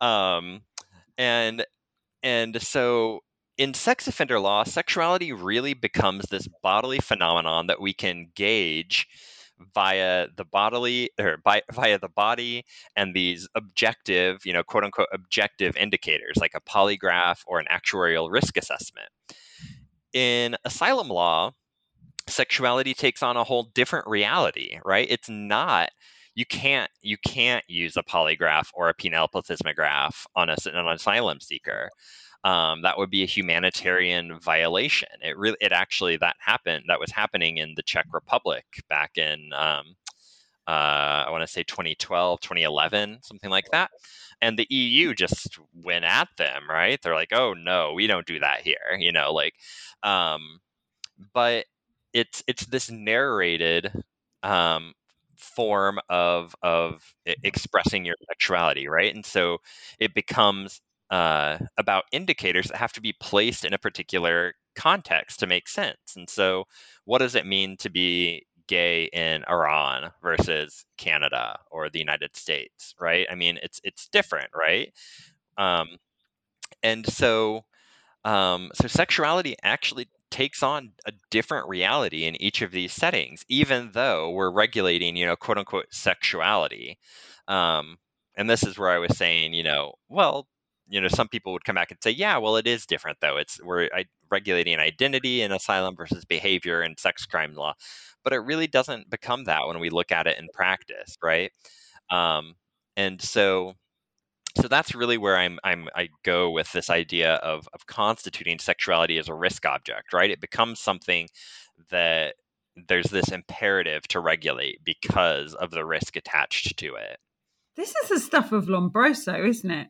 um, and and so in sex offender law, sexuality really becomes this bodily phenomenon that we can gauge via the bodily or by, via the body and these objective, you know, quote unquote objective indicators like a polygraph or an actuarial risk assessment in asylum law, sexuality takes on a whole different reality, right? It's not you can't you can't use a polygraph or a penile plethysmograph on a, an asylum seeker. Um, that would be a humanitarian violation. It really, it actually that happened. That was happening in the Czech Republic back in, um, uh, I want to say 2012, 2011, something like that and the EU just went at them, right? They're like, "Oh no, we don't do that here," you know, like, um, but it's it's this narrated um, form of of expressing your sexuality, right? And so it becomes uh, about indicators that have to be placed in a particular context to make sense. And so, what does it mean to be gay in Iran versus Canada or the United States, right? I mean, it's it's different, right? Um, and so, um, so sexuality actually takes on a different reality in each of these settings, even though we're regulating, you know, quote unquote sexuality. Um, and this is where I was saying, you know, well, you know, some people would come back and say, yeah, well, it is different though. It's we're regulating identity in asylum versus behavior and sex crime law but it really doesn't become that when we look at it in practice, right? Um, and so so that's really where I'm, I'm I go with this idea of of constituting sexuality as a risk object, right? It becomes something that there's this imperative to regulate because of the risk attached to it. This is the stuff of Lombroso, isn't it?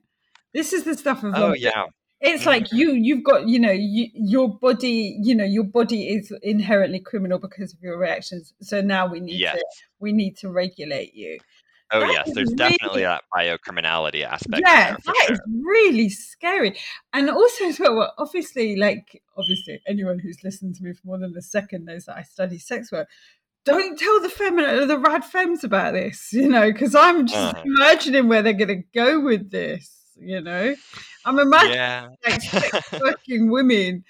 This is the stuff of oh yeah. It's like you you've got you know you, your body you know your body is inherently criminal because of your reactions. So now we need yes. to we need to regulate you. Oh that yes. there's really, definitely that biocriminality aspect yeah that sure. is really scary. And also as well obviously like obviously anyone who's listened to me for more than a second knows that i study sex work. Don't tell the feminine the rad femmes about this you know because i'm just uh-huh. imagining where they're going to go with this you know I'm imagining yeah. like working women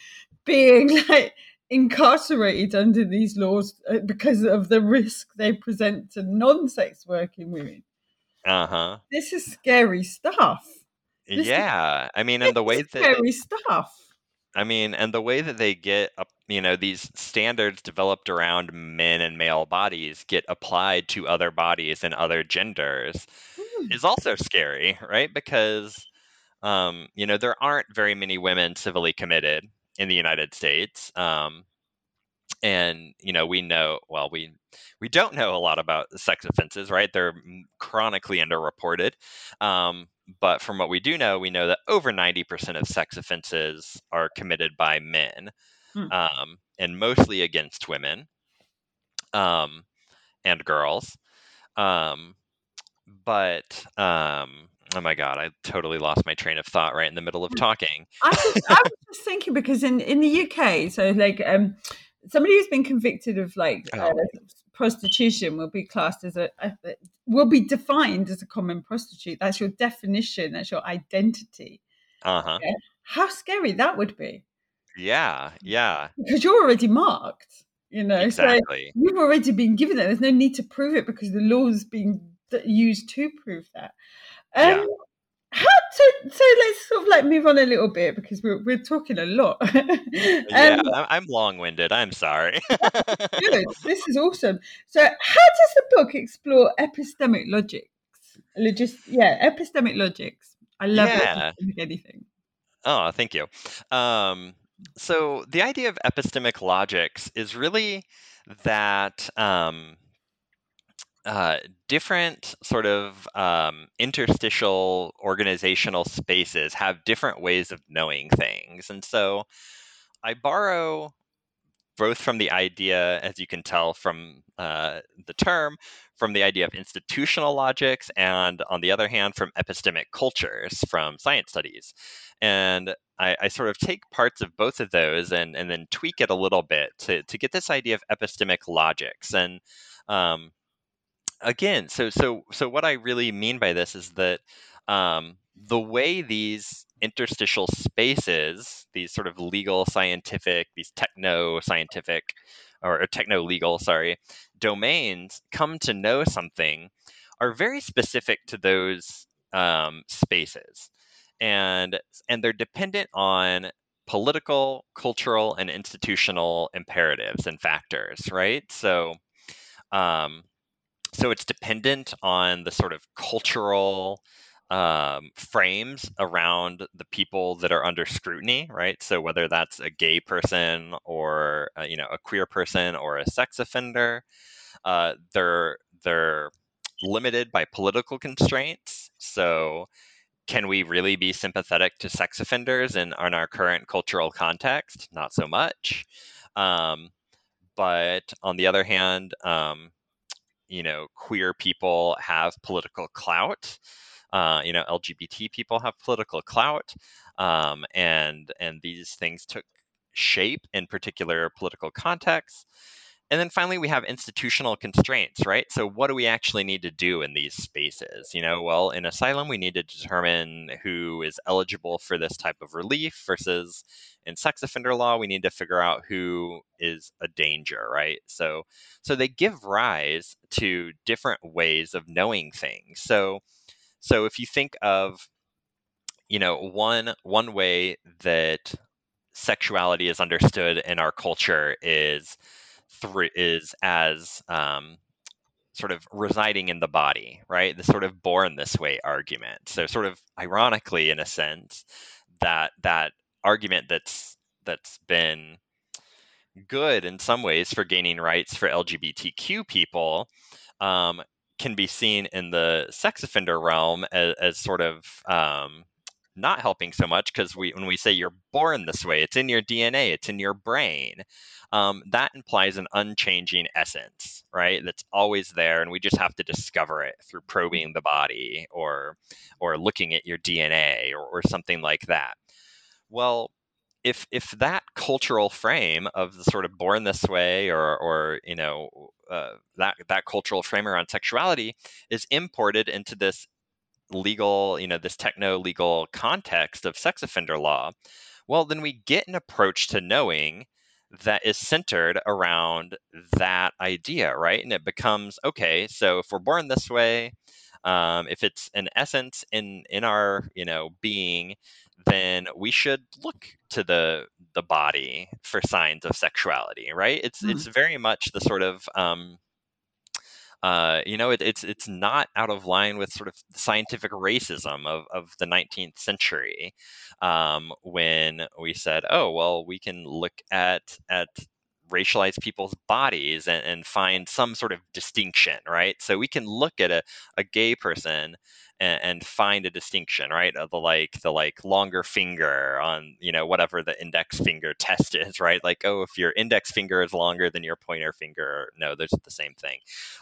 being like incarcerated under these laws uh, because of the risk they present to non-sex working women. Uh huh. This is scary stuff. This Yeah, I mean, and the is way that scary stuff. I mean, and the way that they get up, you know, these standards developed around men and male bodies get applied to other bodies and other genders. Is also scary, right? Because, um, you know, there aren't very many women civilly committed in the United States. Um, and you know we know well we we don't know a lot about sex offenses right they're chronically underreported um, but from what we do know we know that over 90% of sex offenses are committed by men Hmm. um, and mostly against women um, and girls um, but um, oh my god i totally lost my train of thought right in the middle of talking I was, I was just thinking because in, in the UK, so like um, somebody who's been convicted of like uh, Oh. prostitution will be classed as a, a will be defined as a common prostitute. That's your definition. That's your identity. uh-huh How scary that would be yeah yeah because you're already marked. You know, so exactly you've already been given that. There's no need to prove it because the law's being d- used to prove that. Um, Yeah. How to, so let's sort of like move on a little bit because we're we're talking a lot. yeah Um, I- i'm long-winded i'm sorry good. This is awesome. So, how does the book explore epistemic logics? Logis, yeah, epistemic logics. I love Yeah. epistemic anything. Oh, thank you. Um, so the idea of epistemic logics is really that um, uh, different sort of um, interstitial organizational spaces have different ways of knowing things. And so I borrow both from the idea, as you can tell from uh, the term, from the idea of institutional logics, and on the other hand, from epistemic cultures from science studies. And I, I sort of take parts of both of those and, and then tweak it a little bit to, to get this idea of epistemic logics. And um, again, so so so what I really mean by this is that um, the way these interstitial spaces, these sort of legal, scientific, these techno scientific, or, techno legal, sorry, domains come to know something are very specific to those um, spaces, and and they're dependent on political, cultural, and institutional imperatives and factors, right? So. Um, so it's dependent on the sort of cultural um, frames around the people that are under scrutiny, right? So whether that's a gay person or uh, you know a queer person or a sex offender, uh, they're they're limited by political constraints. So can we really be sympathetic to sex offenders in, in our current cultural context? Not so much. Um, but on the other hand, um, you know, queer people have political clout. Uh, you know, LGBT people have political clout, um, and and these things took shape in particular political contexts. And then finally, we have institutional constraints, right? So, what do we actually need to do in these spaces? You know, well, in asylum, we need to determine who is eligible for this type of relief versus in sex offender law, we need to figure out who is a danger, right? So, so they give rise to different ways of knowing things. So, so if you think of, you know, one one way that sexuality is understood in our culture is through is as um, sort of residing in the body, right? The sort of born this way argument. So, sort of ironically, in a sense, that that argument that's that's been good in some ways for gaining rights for LGBTQ people um, can be seen in the sex offender realm as, as sort of um, not helping so much because we when we say you're born this way, it's in your DNA, it's in your brain. Um, that implies an unchanging essence, right? That's always there, and we just have to discover it through probing the body or or looking at your DNA or, or something like that. Well, if if that cultural frame of the sort of born this way or or you know uh, that that cultural frame around sexuality is imported into this legal you know this techno legal context of sex offender law well then we get an approach to knowing that is centered around that idea, right? And it becomes okay. So if we're born this way, um, if it's an essence in in our you know being, then we should look to the the body for signs of sexuality, right? It's mm. it's very much the sort of um, uh, you know, it, it's it's not out of line with sort of scientific racism of, of the 19th century, um, when we said, oh well, we can look at at racialize people's bodies and, and find some sort of distinction, right? So we can look at a, a gay person and, and find a distinction, right? Of the like the like longer finger on you know whatever the index finger test is, right? Like oh, if your index finger is longer than your pointer finger, no, there's the same thing.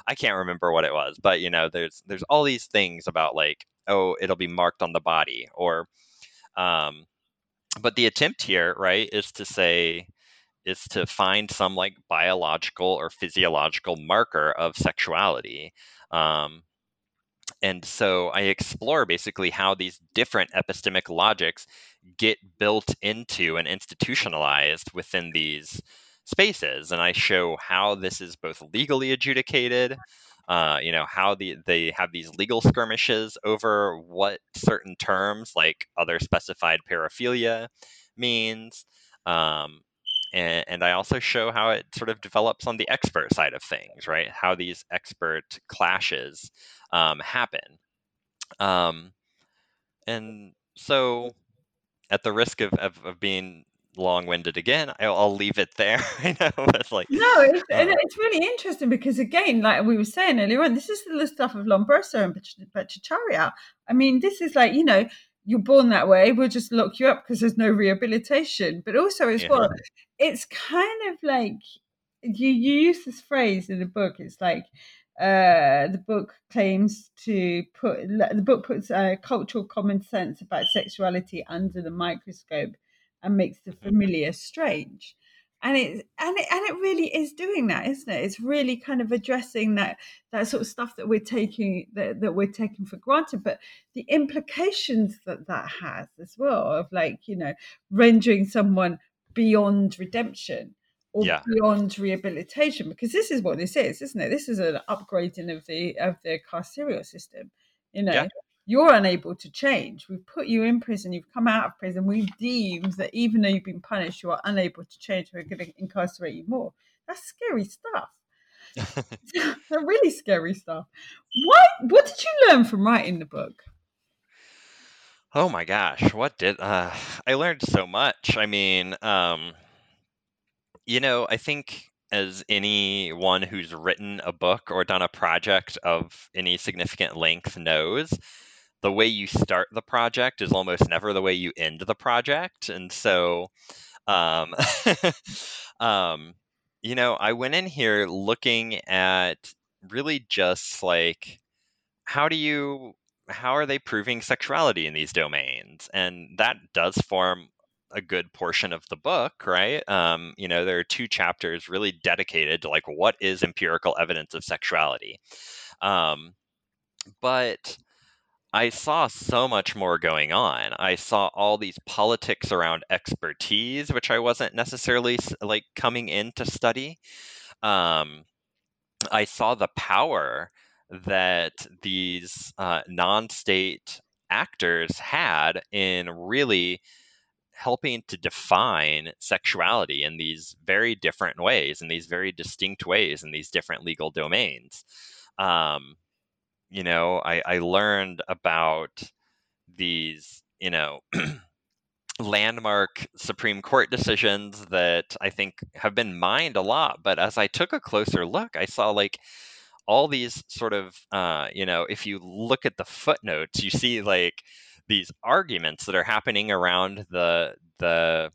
I can't remember what it was, but you know, there's there's all these things about like oh, it'll be marked on the body or um, but the attempt here, right, is to say is to find some like biological or physiological marker of sexuality. Um, and so I explore basically how these different epistemic logics get built into and institutionalized within these spaces. And I show how this is both legally adjudicated, uh, you know, how the, they have these legal skirmishes over what certain terms like other specified paraphilia means. Um, and, and, I also show how it sort of develops on the expert side of things, right? How these expert clashes um, happen. Um, and so, at the risk of, of, of being long-winded again I'll, I'll, leave it there i know it's like no it's, uh, it's really interesting because again like we were saying earlier on this is the stuff of lombroso and bhattacharya i mean this is like you know you're born that way we'll just lock you up because there's no rehabilitation but also as yeah. well it's kind of like you, you use this phrase in the book it's like uh, the book claims to put the book puts a cultural common sense about sexuality under the microscope and makes the mm-hmm. familiar strange and it and it and it really is doing that isn't it? It's really kind of addressing that that sort of stuff that we're taking that, that we're taking for granted but the implications that that has as well of like you know rendering someone beyond redemption or yeah. beyond rehabilitation because this is what this is isn't it? This is an upgrading of the of the carceral system you know? Yeah you're unable to change. We've put you in prison, you've come out of prison. We've deemed that even though you've been punished, you are unable to change. We're going to incarcerate you more. That's scary stuff. really scary stuff. What what did you learn from writing the book? Oh my gosh, what did uh, I learned so much. I mean, um, you know, I think as anyone who's written a book or done a project of any significant length knows, the way you start the project is almost never the way you end the project. And so, um, um, you know, I went in here looking at really just like how do you how are they proving sexuality in these domains and that does form a good portion of the book right um, you know there are two chapters really dedicated to like what is empirical evidence of sexuality um, but I saw so much more going on. I saw all these politics around expertise, which I wasn't necessarily like coming in to study. Um, I saw the power that these uh, non-state actors had in really helping to define sexuality in these very different ways, in these very distinct ways, in these different legal domains. Um, you know, I, I learned about these, you know, landmark Supreme Court decisions that I think have been mined a lot. But as I took a closer look, I saw like all these sort of, uh, you know, if you look at the footnotes, you see like these arguments that are happening around the the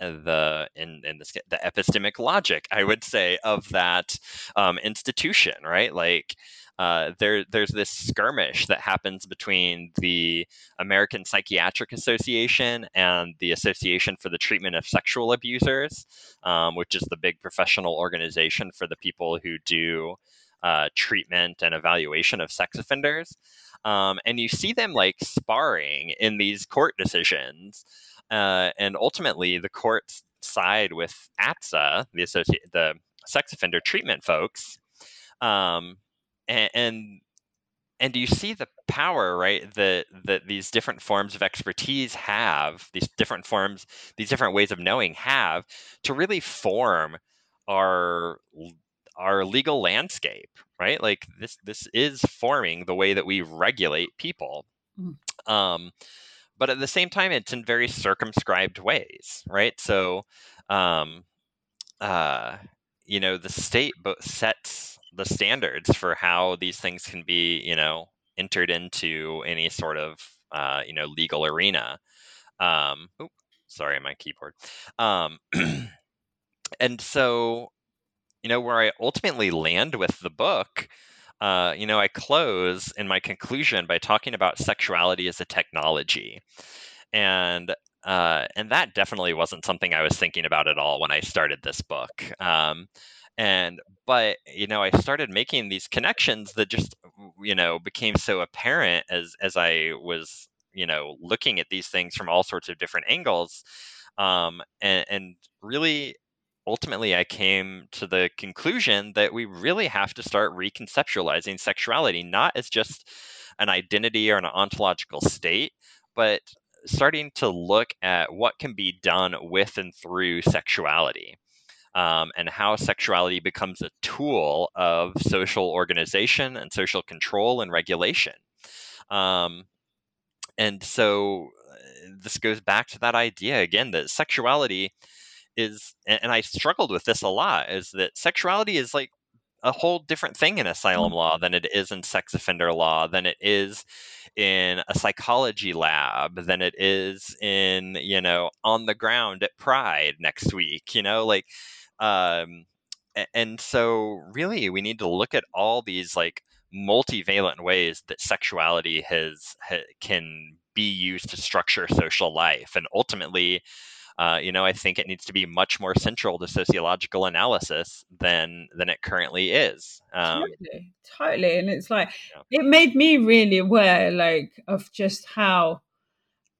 the in, in the, the epistemic logic, I would say, of that um, institution, right? Like uh, there, there's this skirmish that happens between the American Psychiatric Association and the Association for the Treatment of Sexual Abusers, um, which is the big professional organization for the people who do uh, treatment and evaluation of sex offenders. Um, and you see them like sparring in these court decisions. Uh, and ultimately, the courts side with ATSA, the associate, the sex offender treatment folks, um, and, and and do you see the power right that that these different forms of expertise have these different forms these different ways of knowing have to really form our our legal landscape right? Like this this is forming the way that we regulate people. Mm. um, but at the same time it's in very circumscribed ways right? So um, uh, you know the state sets the standards for how these things can be, you know, entered into any sort of, uh, you know, legal arena. Um, sorry, my keyboard. Um, and so, you know, where I ultimately land with the book, uh, you know, I close in my conclusion by talking about sexuality as a technology. And uh, and that definitely wasn't something I was thinking about at all when I started this book. Um, and but you know i started making these connections that just you know became so apparent as as i was you know looking at these things from all sorts of different angles um, and, and really ultimately i came to the conclusion that we really have to start reconceptualizing sexuality not as just an identity or an ontological state but starting to look at what can be done with and through sexuality um, and how sexuality becomes a tool of social organization and social control and regulation. Um, and so uh, this goes back to that idea again that sexuality is, and I struggled with this a lot, is that sexuality is like a whole different thing in asylum mm. law than it is in sex offender law, than it is in a psychology lab, than it is in, you know, on the ground at Pride next week. You know, like um, and so, really, we need to look at all these like multivalent ways that sexuality has ha, can be used to structure social life, and ultimately, uh, you know, I think it needs to be much more central to sociological analysis than than it currently is. Um, totally, totally, and it's like yeah. it made me really aware, like, of just how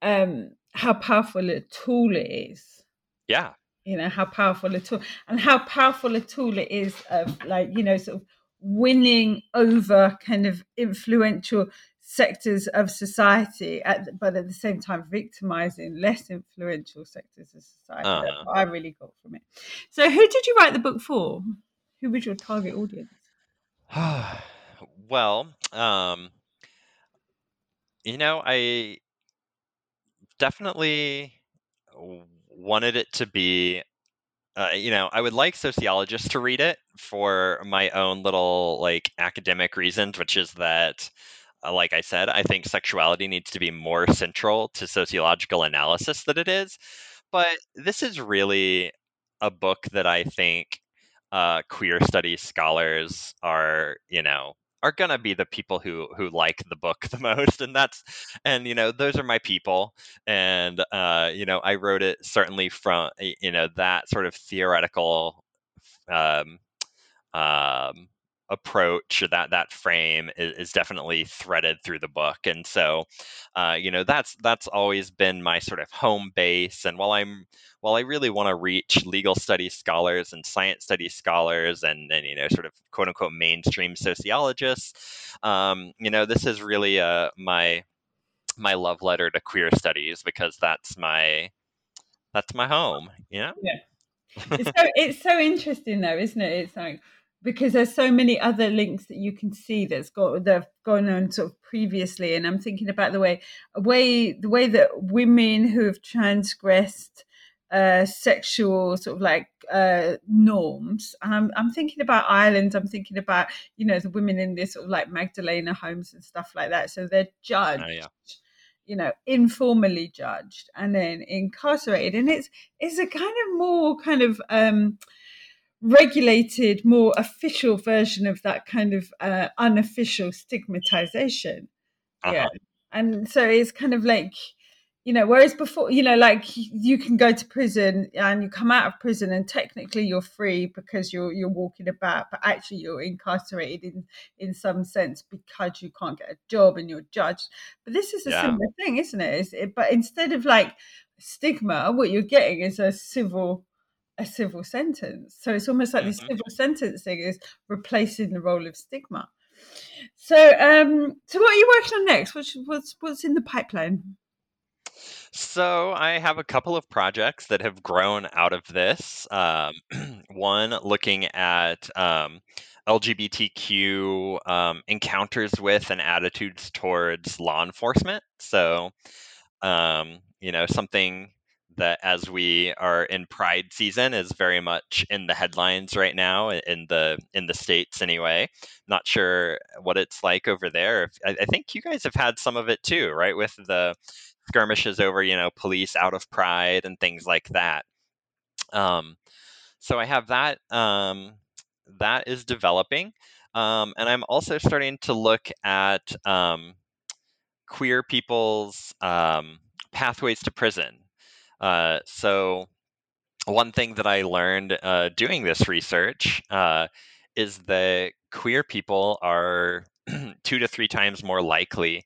um how powerful a tool it is. Yeah, you know how powerful a tool and how powerful a tool it is of like you know sort of winning over kind of influential sectors of society at, but at the same time victimizing less influential sectors of society. Uh-huh. that's what i really got from it. So who did you write the book for? Who was your target audience? Well um you know i definitely wanted it to be uh, you know, I would like sociologists to read it for my own little like academic reasons, which is that, uh, like I said, I think sexuality needs to be more central to sociological analysis than it is. But this is really a book that I think uh, queer studies scholars are, you know, are gonna be the people who who like the book the most and that's and you know those are my people and uh you know i wrote it certainly from you know that sort of theoretical um um approach that that frame is, is, definitely threaded through the book and so uh, you know that's that's always been my sort of home base and while i'm while i really want to reach legal studies scholars and science studies scholars and and you know sort of quote unquote mainstream sociologists um, you know this is really uh, my my love letter to queer studies because that's my that's my home you know yeah. It's so it's so interesting though isn't it? It's like because there's so many other links that you can see that's got that have gone on sort of previously and i'm thinking about the way way the way that women who have transgressed uh, sexual sort of like uh, norms. And I'm, I'm thinking about Ireland. I'm thinking about you know the women in this sort of like Magdalena homes and stuff like that. So they're judged, oh, yeah. you know, informally judged and then incarcerated. And it's it's a kind of more kind of um, regulated, more official version of that kind of uh, unofficial stigmatization. Uh-huh. Yeah. And so it's kind of like, you know, whereas before, you know, like you can go to prison and you come out of prison and technically you're free because you're you're walking about, but actually you're incarcerated in in some sense because you can't get a job and you're judged. But this is a yeah. similar thing, isn't it? it? But instead of like stigma, what you're getting is a civil a civil sentence. So it's almost like mm-hmm. this civil sentencing is replacing the role of stigma. So, um, so what are you working on next? What's what's what's in the pipeline? So I have a couple of projects that have grown out of this. Um, one looking at um, LGBTQ um, encounters with and attitudes towards law enforcement. So, um, you know, something that as we are in pride season is very much in the headlines right now in the in the states anyway. Not sure what it's like over there. I, I think you guys have had some of it too right with the skirmishes over you know police out of pride and things like that. Um, so i have that um, that is developing. Um, and i'm also starting to look at um, queer people's um, pathways to prison uh, so one thing that i learned uh, doing this research uh, is that queer people are two to three times more likely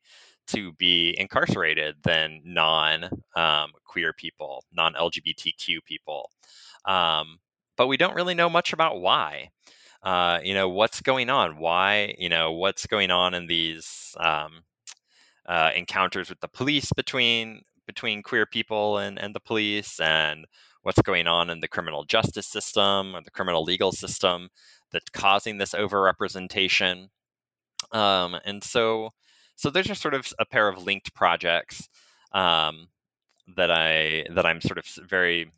to be incarcerated than non um, queer people, non LGBTQ people. Um, but we don't really know much about why. Uh, you know, what's going on? Why, you know, what's going on in these um, uh, encounters with the police between between queer people and, and the police and what's going on in the criminal justice system or the criminal legal system that's causing this overrepresentation. Um, and so so those are sort of a pair of linked projects um, that I that I'm sort of very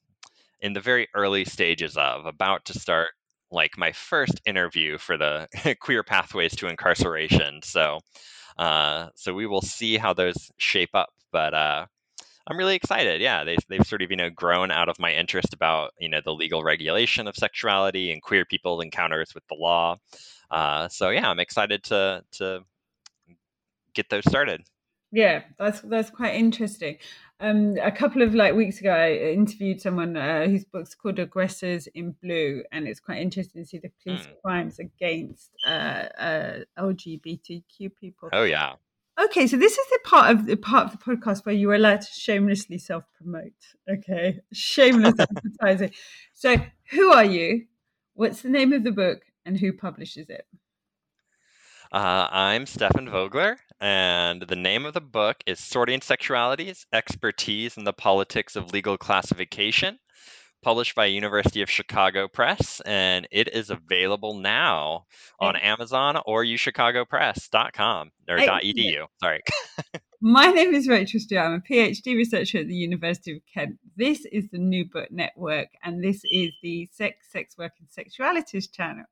in the very early stages of, about to start like my first interview for the queer pathways to incarceration. So uh, so we will see how those shape up, but. Uh, I'm really excited. Yeah, they, they've sort of you know grown out of my interest about you know the legal regulation of sexuality and queer people's encounters with the law. Uh, so yeah, I'm excited to to get those started. Yeah, that's that's quite interesting. Um, a couple of like weeks ago, I interviewed someone uh, whose book's called "Aggressors in Blue," and it's quite interesting to see the police mm. crimes against uh, uh, LGBTQ people. Oh yeah. Okay, so this is the part of the part of the podcast where you are allowed to shamelessly self promote. Okay, shameless advertising. So, who are you? What's the name of the book, and who publishes it? Uh, I'm Stefan Vogler, and the name of the book is Sorting Sexualities Expertise and the Politics of Legal Classification, published by University of Chicago Press, and it is available now on Amazon or uchicagopress.com or .edu. Sorry. My name is Rachel Stewart. I'm a PhD researcher at the University of Kent. This is the New Book Network, and this is the Sex, Sex Work, and Sexualities channel.